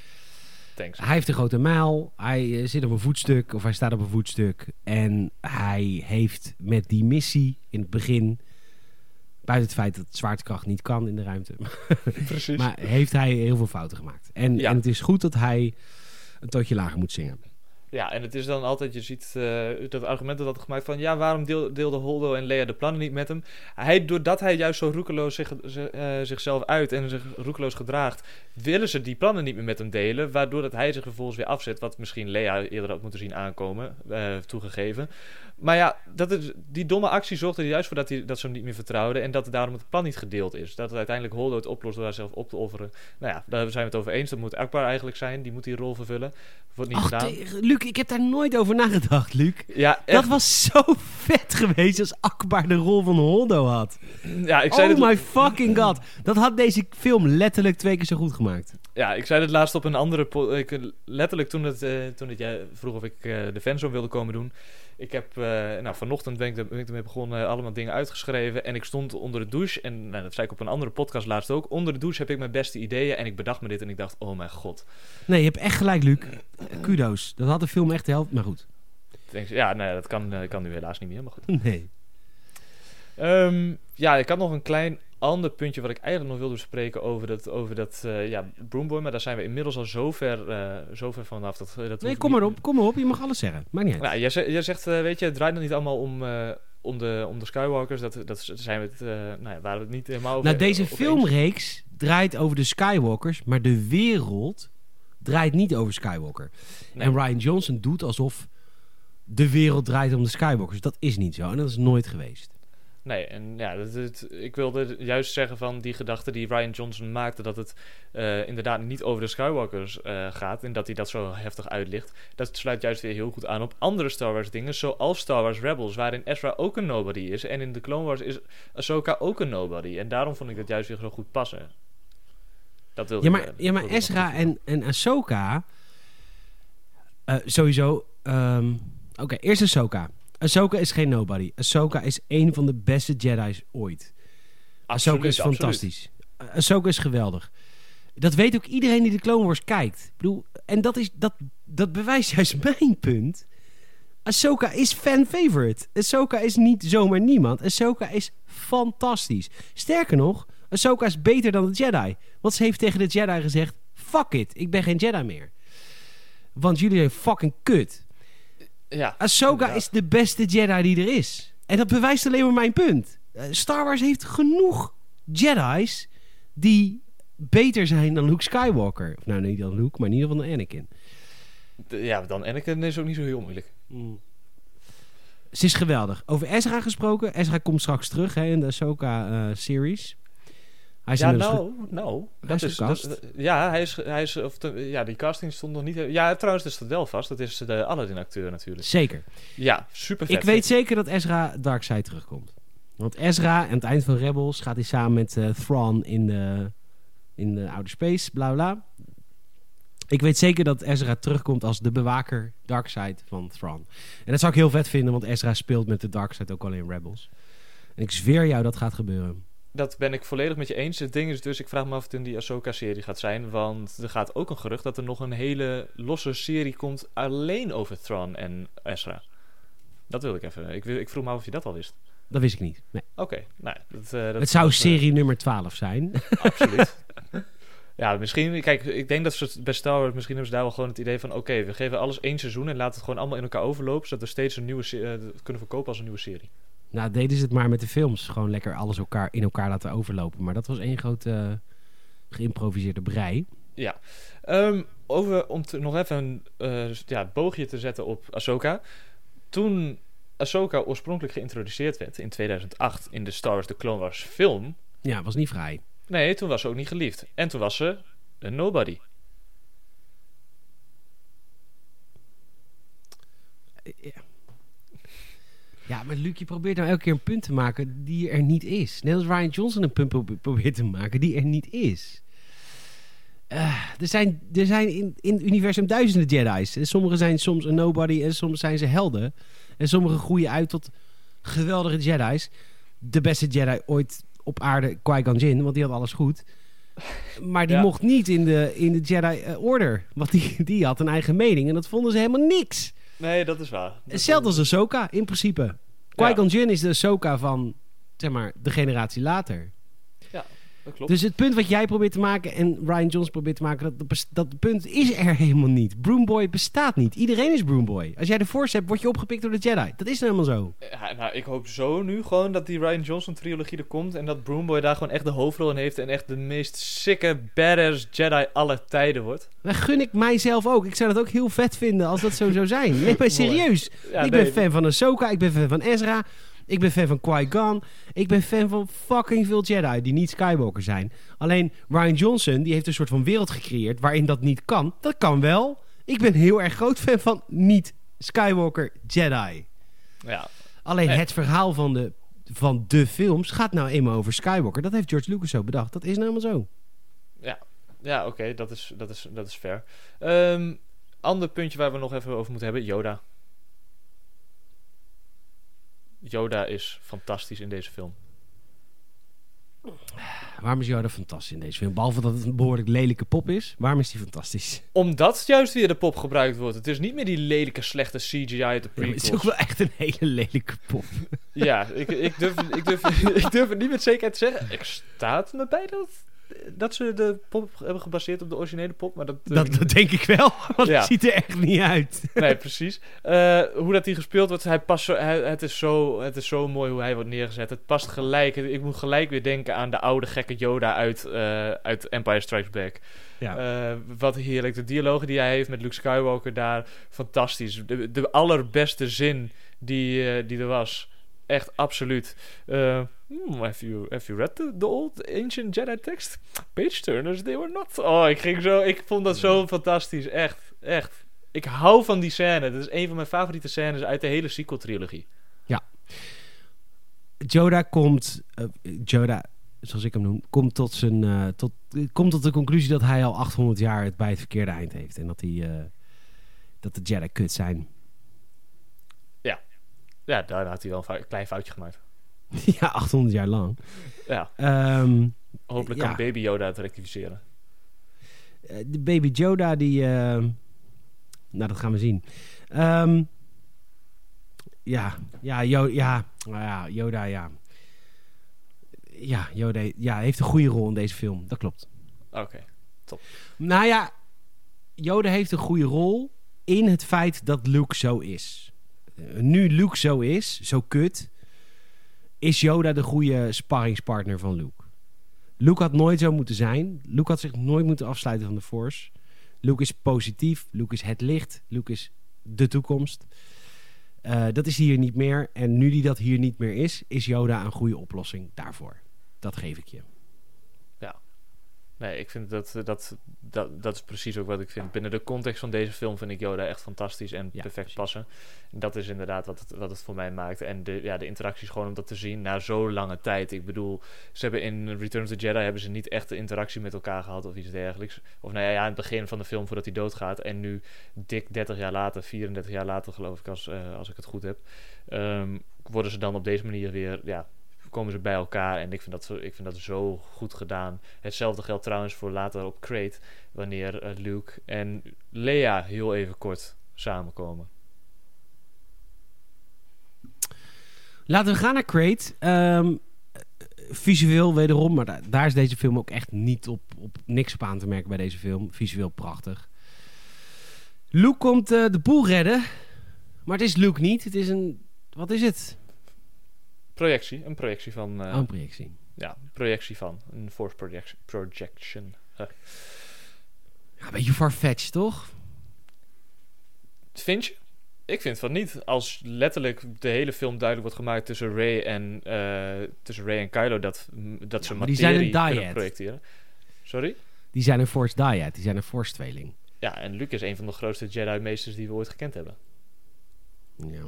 A: Hij heeft een grote mijl. Hij eh, zit op een voetstuk. Of hij staat op een voetstuk. En hij heeft met die missie in het begin... Buiten het feit dat zwaartekracht niet kan in de ruimte.
B: Precies.
A: Maar heeft hij heel veel fouten gemaakt. En,
B: Ja.
A: en het is goed dat hij een tootje lager moet zingen.
B: Ja, en het is dan altijd, je ziet eh, dat argument dat wordt gemaakt van... ja, waarom deel, deelde Holdo en Lea de plannen niet met hem? Hij, doordat hij juist zo roekeloos zich, zi- eh, zichzelf uit en zich roekeloos gedraagt... willen ze die plannen niet meer met hem delen... waardoor dat hij zich vervolgens weer afzet... wat misschien Lea eerder had moeten zien aankomen, eh, toegegeven. Maar ja, dat is, die domme actie zorgde er juist voor dat, hij, dat ze hem niet meer vertrouwden... en dat daarom het plan niet gedeeld is. Dat het uiteindelijk Holdo het oplost door daar zelf op te offeren. Nou ja, daar zijn we het over eens. Dat moet Akbar eigenlijk zijn, die moet die rol vervullen. Wordt niet
A: Ach,
B: gedaan.
A: Luc, ik heb daar nooit over nagedacht, Luc.
B: Ja,
A: Dat was zo vet geweest als Akbar de rol van Holdo had.
B: Ja, ik zei,
A: oh my fucking god. Dat had deze film letterlijk twee keer zo goed gemaakt.
B: ja, ik zei het laatst op een andere... Ik, letterlijk toen, het, eh, toen het, jij vroeg of ik eh, de fanzone wilde komen doen. Ik heb... eh, nou, vanochtend ben ik, ben ik ermee begonnen. eh, allemaal dingen uitgeschreven. En ik stond onder de douche. En nou, dat zei ik op een andere podcast laatst ook. Onder de douche heb ik mijn beste ideeën. En ik bedacht me dit en ik dacht... Oh mijn god.
A: Nee, je hebt echt gelijk, Luc. Kudos. Dat had de film echt de helft, maar goed.
B: Ja, nee, dat kan, eh, kan nu helaas niet meer. Maar goed.
A: Nee.
B: Ehm, ja, ik had nog een klein ander puntje wat ik eigenlijk nog wilde bespreken over dat, over dat eh, ja, Broomboy. Maar daar zijn we inmiddels al zo ver, eh, zo ver vanaf. Dat, dat
A: Nee, kom maar op, kom maar op. Je mag alles zeggen. Maakt niet uit.
B: Nou, jij, ze- jij zegt, eh, weet je, het draait nog niet allemaal om, om, de, om de Skywalkers. Dat, dat zijn we het, nou ja, waren we het niet helemaal over.
A: Nou, deze
B: over eens.
A: filmreeks draait over de Skywalkers, maar de wereld draait niet over Skywalker.
B: Nee.
A: En Ryan Johnson doet alsof de wereld draait om de Skywalkers. Dat is niet zo en dat is nooit geweest.
B: Nee, en ja, dat, ik wilde juist zeggen van die gedachte die Ryan Johnson maakte... dat het eh, inderdaad niet over de Skywalkers eh, gaat... en dat hij dat zo heftig uitlicht. Dat sluit juist weer heel goed aan op andere Star Wars dingen... zoals Star Wars Rebels, waarin Ezra ook een nobody is... en in de Clone Wars is Ahsoka ook een nobody. En daarom vond ik dat juist weer zo goed passen. Dat wilde
A: Ja,
B: ik,
A: maar,
B: eh,
A: ja, maar
B: ik
A: Ezra en, en Ahsoka... eh, sowieso... ehm, Oké, eerst Ahsoka. Ahsoka is geen nobody. Ahsoka is een van de beste Jedi's ooit. Ahsoka is
B: absoluut.
A: fantastisch. Ahsoka is geweldig. Dat weet ook iedereen die de Clone Wars kijkt. Ik bedoel, en dat, is, dat, dat bewijst juist mijn punt. Ahsoka is fan-favorite. Ahsoka is niet zomaar niemand. Ahsoka is fantastisch. Sterker nog, Ahsoka is beter dan de Jedi. Want ze heeft tegen de Jedi gezegd... Fuck it, ik ben geen Jedi meer. Want jullie zijn fucking kut.
B: Ja,
A: Ahsoka
B: inderdaad.
A: is de beste Jedi die er is. En dat bewijst alleen maar mijn punt. Eh, Star Wars heeft genoeg Jedi's die beter zijn dan Luke Skywalker. Of nou, niet dan Luke, maar in ieder geval dan Anakin.
B: Ja, dan Anakin is ook niet zo heel moeilijk.
A: Ze is geweldig. Over Ezra gesproken. Ezra komt straks terug hè, in de Ahsoka-series. Hij is
B: Ja, nou, nou. Dat
A: is
B: is, dat- ja, hij is, hij is of ja, die casting stond nog niet. Ja, trouwens, dat staat wel vast. Dat is de Aladdin-acteur natuurlijk.
A: Zeker.
B: Ja, super vet.
A: Ik weet zeker dat Ezra Darkseid terugkomt. Want Ezra, aan het eind van Rebels, gaat hij samen met eh Thrawn in de, in de outer space, bla bla. Ik weet zeker dat Ezra terugkomt als de bewaker Darkseid van Thrawn. En dat zou ik heel vet vinden, want Ezra speelt met de Darkseid ook al in Rebels. En ik zweer jou dat gaat gebeuren.
B: Dat ben ik volledig met je eens. Het ding is dus, ik vraag me af of het in die Ahsoka-serie gaat zijn. Want er gaat ook een gerucht dat er nog een hele losse serie komt alleen over Thrawn en Ezra. Dat wil ik even. Ik, ik vroeg me af of je dat al wist.
A: Dat wist ik niet. Nee.
B: Oké, nou, dat, eh, dat
A: het zou
B: dat, eh,
A: serie nummer 12 zijn.
B: Absoluut. ja, misschien... Kijk, ik denk dat ze bij Star Wars... Misschien hebben ze daar wel gewoon het idee van... Oké, we geven alles één seizoen... en laten het gewoon allemaal in elkaar overlopen... zodat we steeds een nieuwe eh, kunnen verkopen als een nieuwe serie.
A: Nou, deden ze het maar met de films. Gewoon lekker alles elkaar, in elkaar laten overlopen. Maar dat was één grote eh, geïmproviseerde brei.
B: Ja. Ehm, over, om te, nog even een eh, ja, boogje te zetten op Ahsoka. Toen Ahsoka oorspronkelijk geïntroduceerd werd in 2008 in de Star Wars The Clone Wars film...
A: Ja, was niet vrij.
B: Nee, toen was ze ook niet geliefd. En toen was ze een nobody.
A: Ja. Ja, maar Luc, je probeert nou elke keer een punt te maken die er niet is. Net als Ryan Johnson een punt pro- probeert te maken die er niet is. Eh, er zijn, er zijn in, in het universum duizenden Jedi's. En sommige zijn soms een nobody en soms zijn ze helden. En sommige groeien uit tot geweldige Jedi's. De beste Jedi ooit op aarde, Qui-Gon Jinn, want die had alles goed. Maar die
B: Ja.
A: mocht niet in de, in de Jedi eh, Order. Want die, die had een eigen mening en dat vonden ze helemaal niks.
B: Nee, dat is waar. Dat
A: Hetzelfde als Ahsoka, in principe. Qui-Gon Jinn is de Ahsoka van, zeg maar, de generatie later.
B: Dat klopt.
A: Dus het punt wat jij probeert te maken en Ryan Jones probeert te maken, dat, dat punt is er helemaal niet. Broomboy bestaat niet. Iedereen is Broomboy. Als jij de Force hebt, word je opgepikt door de Jedi. Dat is nou helemaal zo.
B: Ja, nou, ik hoop zo nu gewoon dat die Ryan Johnson trilogie er komt en dat Broomboy daar gewoon echt de hoofdrol in heeft en echt de meest sikke badass Jedi aller tijden wordt.
A: Dat gun ik mijzelf ook. Ik zou dat ook heel vet vinden als dat zo zou zijn. Nee, maar serieus.
B: Ja,
A: ik
B: nee,
A: ben fan van Ahsoka, ik ben fan van Ezra, ik ben fan van Qui-Gon. Ik ben fan van fucking veel Jedi die niet Skywalker zijn. Alleen Ryan Johnson, die heeft een soort van wereld gecreëerd waarin dat niet kan. Dat kan wel. Ik ben heel erg groot fan van niet Skywalker Jedi.
B: Ja,
A: Alleen het verhaal van de, van de films gaat nou eenmaal over Skywalker. Dat heeft George Lucas zo bedacht. Dat is nou zo.
B: ja oké, dat, is, dat, is, dat is fair. Ehm, ander puntje waar we nog even over moeten hebben, Yoda. Yoda is fantastisch in deze film.
A: Waarom is Yoda fantastisch in deze film? Behalve dat het een behoorlijk lelijke pop is. Waarom is die fantastisch?
B: Omdat juist weer de pop gebruikt wordt. Het is niet meer die lelijke, slechte CGI uit de
A: Ja, maar het is
B: prequels.
A: ook wel echt een hele lelijke pop.
B: Ja, ik, ik, durf, ik, durf, ik durf het niet met zekerheid te zeggen. Ik staat me bij dat, dat ze de pop hebben gebaseerd op de originele pop. Maar dat, durf
A: Dat, denk ik wel, want
B: Ja.
A: het ziet er echt niet uit.
B: Nee, precies. Eh, hoe dat hij gespeeld wordt, hij past zo, hij- het, is zo, het is zo mooi hoe hij wordt neergezet. Het past gelijk. Ik moet gelijk weer denken aan de oude gekke Yoda uit, eh, uit Empire Strikes Back.
A: Ja.
B: Eh, wat heerlijk. De dialogen die hij heeft met Luke Skywalker daar, fantastisch. De, de allerbeste zin die, eh, die er was. Echt absoluut. Eh, hmm, have, you, have you read the, the old ancient Jedi text? Page turners, they were not. Oh, ik ging zo. Ik vond dat zo fantastisch. Echt, echt. Ik hou van die scène. Dat is een van mijn favoriete scènes uit de hele sequel-trilogie.
A: Joda komt, eh, Joda, zoals ik hem noem, komt tot, zijn, eh, tot, komt tot de conclusie dat hij al 800 jaar het bij het verkeerde eind heeft. En dat, hij, eh, dat de Jedi kut zijn.
B: Ja, daar had hij wel een klein foutje gemaakt.
A: ja, 800 jaar lang.
B: Ja,
A: Ehm,
B: hopelijk
A: Ja.
B: kan Baby Yoda het rectificeren.
A: eh, de baby Joda, die... eh, nou, dat gaan we zien. Ehm, ja, ja, Jo- ja, nou ja, Yoda, ja. Ja, Yoda ja, heeft een goede rol in deze film. Dat klopt.
B: Oké.
A: Nou ja, Yoda heeft een goede rol in het feit dat Luke zo is. Nu Luke zo is, zo kut, is Yoda de goede sparringspartner van Luke. Luke had nooit zo moeten zijn. Luke had zich nooit moeten afsluiten van de Force. Luke is positief. Luke is het licht. Luke is de toekomst. Eh, dat is hier niet meer. En nu die dat hier niet meer is, is Yoda een goede oplossing daarvoor. Dat geef ik je.
B: Nee, ik vind dat, dat, dat, dat is precies ook wat ik vind. Binnen de context van deze film vind ik Yoda echt fantastisch en
A: Ja,
B: perfect
A: precies.
B: passen. En dat is inderdaad wat het, wat het voor mij maakt. En de, ja, de interacties gewoon om dat te zien na zo'n lange tijd. Ik bedoel, ze hebben in Return of the Jedi hebben ze niet echt de interactie met elkaar gehad of iets dergelijks. Of nou ja, ja, aan het begin van de film voordat hij doodgaat. En nu dik 30 jaar later, 34 jaar later geloof ik, als, eh, als ik het goed heb. ehm, worden ze dan op deze manier weer, ja, komen ze bij elkaar. En ik vind dat, zo, ik vind dat zo goed gedaan. Hetzelfde geldt trouwens voor later op Crate, wanneer eh, Luke en Leia heel even kort samenkomen.
A: Laten we gaan naar Crate. Ehm, eh, visueel wederom, maar daar, daar is deze film ook echt niet op, op niks op aan te merken bij deze film. Visueel prachtig. Luke komt eh, de boel redden, maar het is Luke niet. Het is een, wat is het?
B: Projectie, een projectie van. eh,
A: Oh, een projectie.
B: Ja, projectie van. Een force projection. projection. Huh.
A: Ja, een beetje farfetched, toch?
B: Vind je? Ik vind van niet. Als letterlijk de hele film duidelijk wordt gemaakt tussen Ray en, eh, tussen Ray en Kylo... dat, dat ze
A: maar die zijn
B: materie
A: een
B: projecteren. Sorry?
A: Die zijn een Force Dyad, die zijn een Force-tweeling.
B: Ja, en Luke is een van de grootste Jedi-meesters die we ooit gekend hebben.
A: Ja.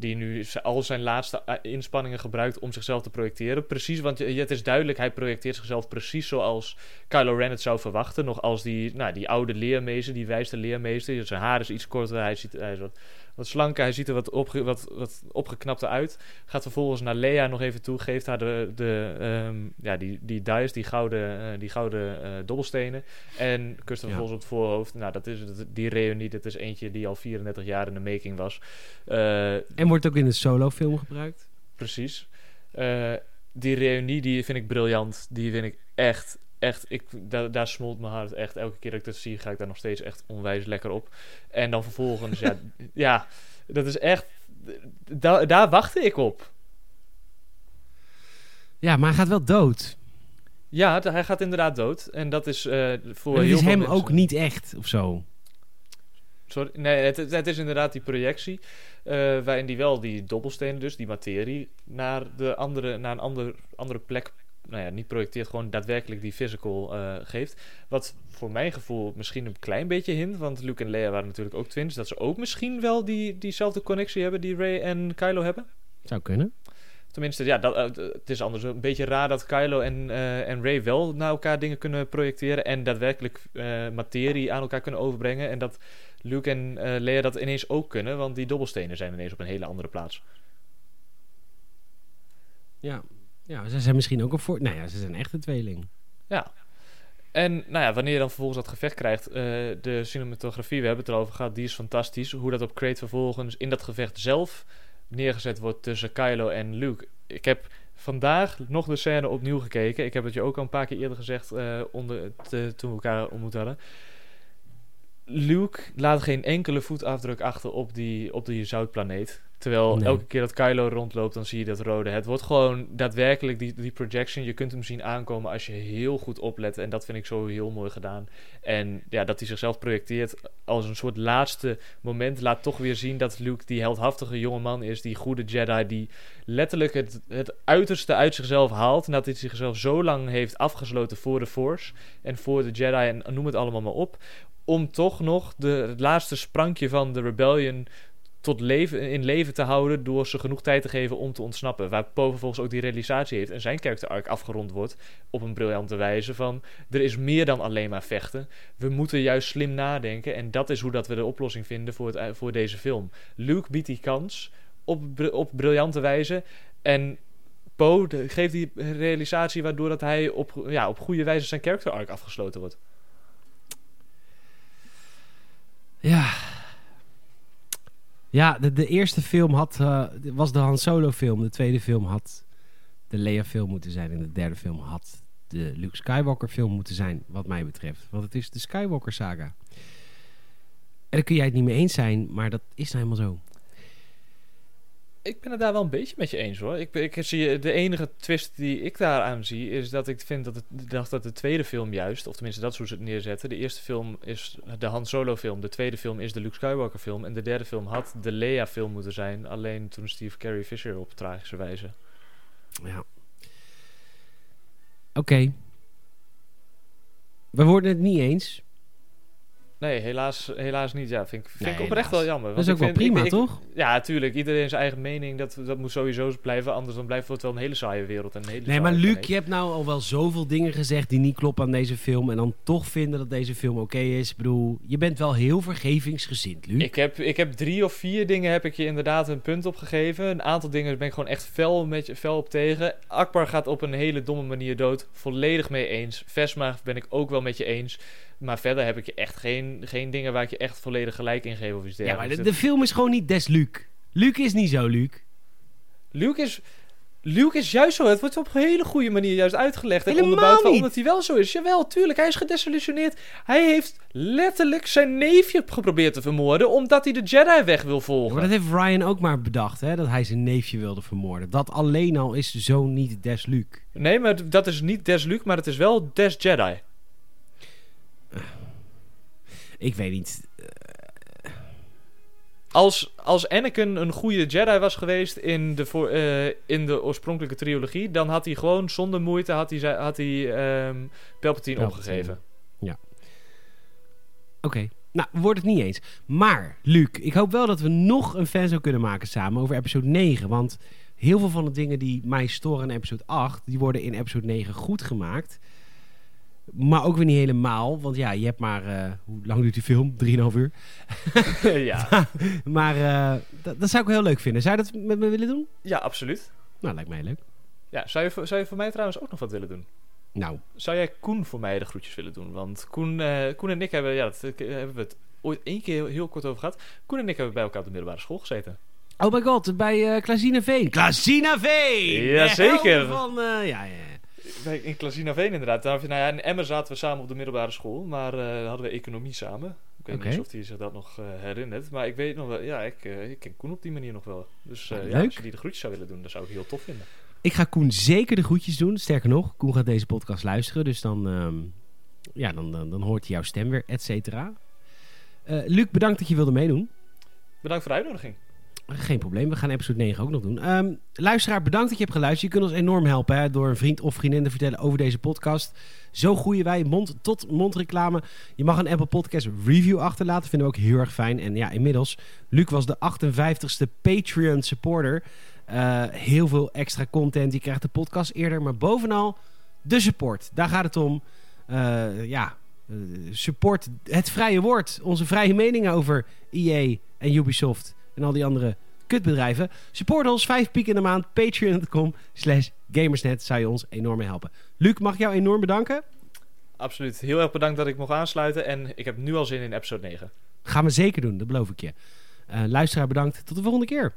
B: Die nu al zijn laatste eh, inspanningen gebruikt om zichzelf te projecteren. Precies, want het is duidelijk, hij projecteert zichzelf precies zoals Kylo Ren het zou verwachten. Nog als die, nou, die oude leermeester, die wijste leermeester. Zijn haar is iets korter, hij, ziet, hij is wat, wat slanker, hij ziet er wat, opge, wat, wat opgeknapter uit. Gaat vervolgens naar Leia nog even toe, geeft haar de, de, ehm, ja, die, die dice, die gouden, eh, die gouden eh, dobbelstenen. En kust
A: Ja.
B: vervolgens op het voorhoofd. Nou, dat is, die reunie, dat is eentje die al 34 jaar in de making was. Eh,
A: En wordt ook in de solo-film gebruikt.
B: Precies. Die reunie, die vind ik briljant. Die vind ik echt, echt... Ik, daar, daar smolt mijn hart echt. Elke keer dat ik dat zie, ga ik daar nog steeds echt onwijs lekker op. En dan vervolgens, ja, ja, dat is echt... da- daar wachtte ik op.
A: Ja, maar hij gaat wel dood.
B: Ja, hij gaat inderdaad dood. En dat is eh, voor heel
A: is hem
B: mensen-
A: ook niet echt, of zo.
B: Sorry, nee, het, het is inderdaad die projectie. eh, waarin die wel die dobbelstenen, dus die materie, naar, de andere, naar een ander, andere plek. Nou ja, niet projecteert, gewoon daadwerkelijk die physical eh, geeft. Wat voor mijn gevoel misschien een klein beetje hint. Want Luke en Leia waren natuurlijk ook twins. Dat ze ook misschien wel die, diezelfde connectie hebben die Ray en Kylo hebben.
A: Zou kunnen.
B: Tenminste, ja, dat, eh, het is anders een beetje raar dat Kylo en, eh, en Ray wel naar elkaar dingen kunnen projecteren en daadwerkelijk eh, materie aan elkaar kunnen overbrengen. En dat Luke en eh, Leia dat ineens ook kunnen, want die dobbelstenen zijn ineens op een hele andere plaats.
A: Ja. Ja, ze zijn misschien ook een voor... Nou ja, ze zijn echt een tweeling.
B: Ja. En nou ja, wanneer je dan vervolgens dat gevecht krijgt, eh, de cinematografie, we hebben het erover gehad, die is fantastisch. Hoe dat op Crate vervolgens in dat gevecht zelf neergezet wordt tussen Kylo en Luke. Ik heb vandaag nog de scène opnieuw gekeken. Ik heb het je ook al een paar keer eerder gezegd eh, onder, te- toen we elkaar ontmoet hadden. Luke laat geen enkele voetafdruk achter op die, op die zoutplaneet. Terwijl
A: Nee.
B: elke keer dat Kylo rondloopt, dan zie je dat rode. Het wordt gewoon daadwerkelijk die, die projection. Je kunt hem zien aankomen als je heel goed oplet. En dat vind ik zo heel mooi gedaan. En ja, dat hij zichzelf projecteert als een soort laatste moment. Laat toch weer zien dat Luke die heldhaftige jonge man is. Die goede Jedi. Die letterlijk het, het uiterste uit zichzelf haalt. En dat hij zichzelf zo lang heeft afgesloten voor de Force. En voor de Jedi. En noem het allemaal maar op. Om toch nog de, het laatste sprankje van de Rebellion tot leven, in leven te houden door ze genoeg tijd te geven om te ontsnappen. Waar Poe vervolgens ook die realisatie heeft en zijn character arc afgerond wordt op een briljante wijze van er is meer dan alleen maar vechten. We moeten juist slim nadenken en dat is hoe dat we de oplossing vinden voor, het, voor deze film. Luke biedt die kans op, op briljante wijze en Poe geeft die realisatie waardoor dat hij op, ja, op goede wijze zijn character arc afgesloten wordt.
A: Ja. Ja, de, de eerste film had, eh, was de Han Solo film. De tweede film had de Leia film moeten zijn. En de derde film had de Luke Skywalker film moeten zijn, wat mij betreft. Want het is de Skywalker saga. En daar kun jij het niet mee eens zijn, maar dat is nou helemaal zo.
B: Ik ben het daar wel een beetje met je eens hoor. Ik, ik zie de enige twist die ik daaraan zie is dat ik vind dat, het, dat, dat de tweede film juist, of tenminste dat is hoe ze het neerzetten. De eerste film is de Han Solo film, de tweede film is de Luke Skywalker film en de derde film had de Leia film moeten zijn. Alleen toen Steve Carey Fisher op tragische wijze.
A: Ja. Oké. We worden het niet eens.
B: Nee, helaas, helaas niet. Ja, vind ik, vind
A: Nee,
B: ik oprecht
A: helaas.
B: wel jammer.
A: Dat is
B: want
A: ook
B: ik
A: wel
B: vind-
A: prima,
B: ik- ik-
A: toch?
B: Ja, tuurlijk. Iedereen zijn eigen mening. Dat, dat moet sowieso blijven. Anders dan blijft het wel een hele saaie wereld. En een hele
A: Nee, maar Luc,
B: planeet.
A: je hebt nou al wel zoveel dingen gezegd die niet kloppen aan deze film. En dan toch vinden dat deze film oké is. Ik bedoel, je bent wel heel vergevingsgezind, Luc.
B: Ik heb, ik heb drie of vier dingen heb ik je inderdaad een punt op gegeven. Een aantal dingen ben ik gewoon echt fel, met je, fel op tegen. Akbar gaat op een hele domme manier dood. Volledig mee eens. Vesma ben ik ook wel met je eens. Maar verder heb ik je echt geen, geen dingen waar ik je echt volledig gelijk in geef of iets
A: ja, maar de, de film is gewoon niet des Luc. Luc is niet zo, Luc.
B: Luke is... Luke is juist zo. Het wordt op een hele goede manier juist uitgelegd. En
A: Helemaal
B: onderbouwd waarom dat hij wel zo is. Jawel, tuurlijk. Hij is gedesillusioneerd. Hij heeft letterlijk zijn neefje geprobeerd te vermoorden... omdat hij de Jedi weg wil
A: Ja,
B: volgen.
A: maar dat heeft Ryan ook maar bedacht, hè, dat hij zijn neefje wilde vermoorden. Dat alleen al is zo niet des Luc.
B: Nee, maar dat is niet Des Luke, maar het is wel Des Jedi.
A: Ik weet niet.
B: Als, als Anakin een goede Jedi was geweest in de, voor, eh, in de oorspronkelijke trilogie, dan had hij gewoon zonder moeite had hij, had hij ehm, Palpatine,
A: Palpatine.
B: opgegeven.
A: Oké. Nou, we worden het niet eens. Maar, Luc, ik hoop wel dat we nog een fan zou kunnen maken samen over episode 9. Want heel veel van de dingen die mij storen in episode 8, die worden in episode 9 goed gemaakt. Maar ook weer niet helemaal. Want ja, je hebt maar... eh, hoe lang duurt die film? 3,5 uur.
B: ja.
A: Maar eh, dat, dat zou ik wel heel leuk vinden. Zou je dat met me willen doen?
B: ja, absoluut.
A: Nou, lijkt mij leuk.
B: Ja, zou, je, voor- zou je voor mij trouwens ook nog wat willen doen?
A: Nou,
B: Zou jij Koen voor mij de groetjes willen doen? Want Koen, eh, Koen en ik hebben, ja, dat hebben we het ooit één keer heel, kort over gehad. Koen en ik hebben bij elkaar op de middelbare school gezeten.
A: oh my god, bij eh Klazina Veen. Klazina Veen!
B: Jazeker.
A: Van, ja, ja.
B: Bij- In Klazinaveen inderdaad. Daar, nou ja, in Emmen zaten we samen op de middelbare school, maar eh, hadden we economie samen. Ik weet niet of hij zich dat nog eh, herinnert. Maar ik weet nog wel, ja, ik, eh, ik ken Koen op die manier nog wel. Dus ja, als je die de groetjes zou willen doen, dat zou ik heel tof vinden.
A: Ik ga Koen zeker de groetjes doen. Sterker nog, Koen gaat deze podcast luisteren. Dus dan, ehm, ja, dan, dan, dan hoort hij jouw stem weer, et cetera. Luc, bedankt dat je wilde meedoen.
B: Bedankt voor de uitnodiging.
A: Geen probleem, we gaan episode 9 ook nog doen. Ehm, luisteraar, bedankt dat je hebt geluisterd. Je kunt ons enorm helpen hè, door een vriend of vriendin te vertellen over deze podcast. Zo groeien wij mond-tot-mond reclame. Je mag een Apple Podcast review achterlaten, vinden we ook heel erg fijn. En ja, inmiddels, Luc was de 58ste Patreon supporter. Eh, heel veel extra content, je krijgt de podcast eerder. Maar bovenal, de support. Daar gaat het om. Eh, ja, eh, support het vrije woord. Onze vrije meningen over EA en Ubisoft en al die andere kutbedrijven. Support ons, 5 piek in de maand, patreon.com slash gamersnet. Zou je ons enorm helpen. Luc, mag ik jou enorm bedanken?
B: Absoluut. Heel erg bedankt dat ik mocht aansluiten. En ik heb nu al zin in episode 9.
A: Gaan we zeker doen, dat beloof ik je. Eh, luisteraar, bedankt. Tot de volgende keer.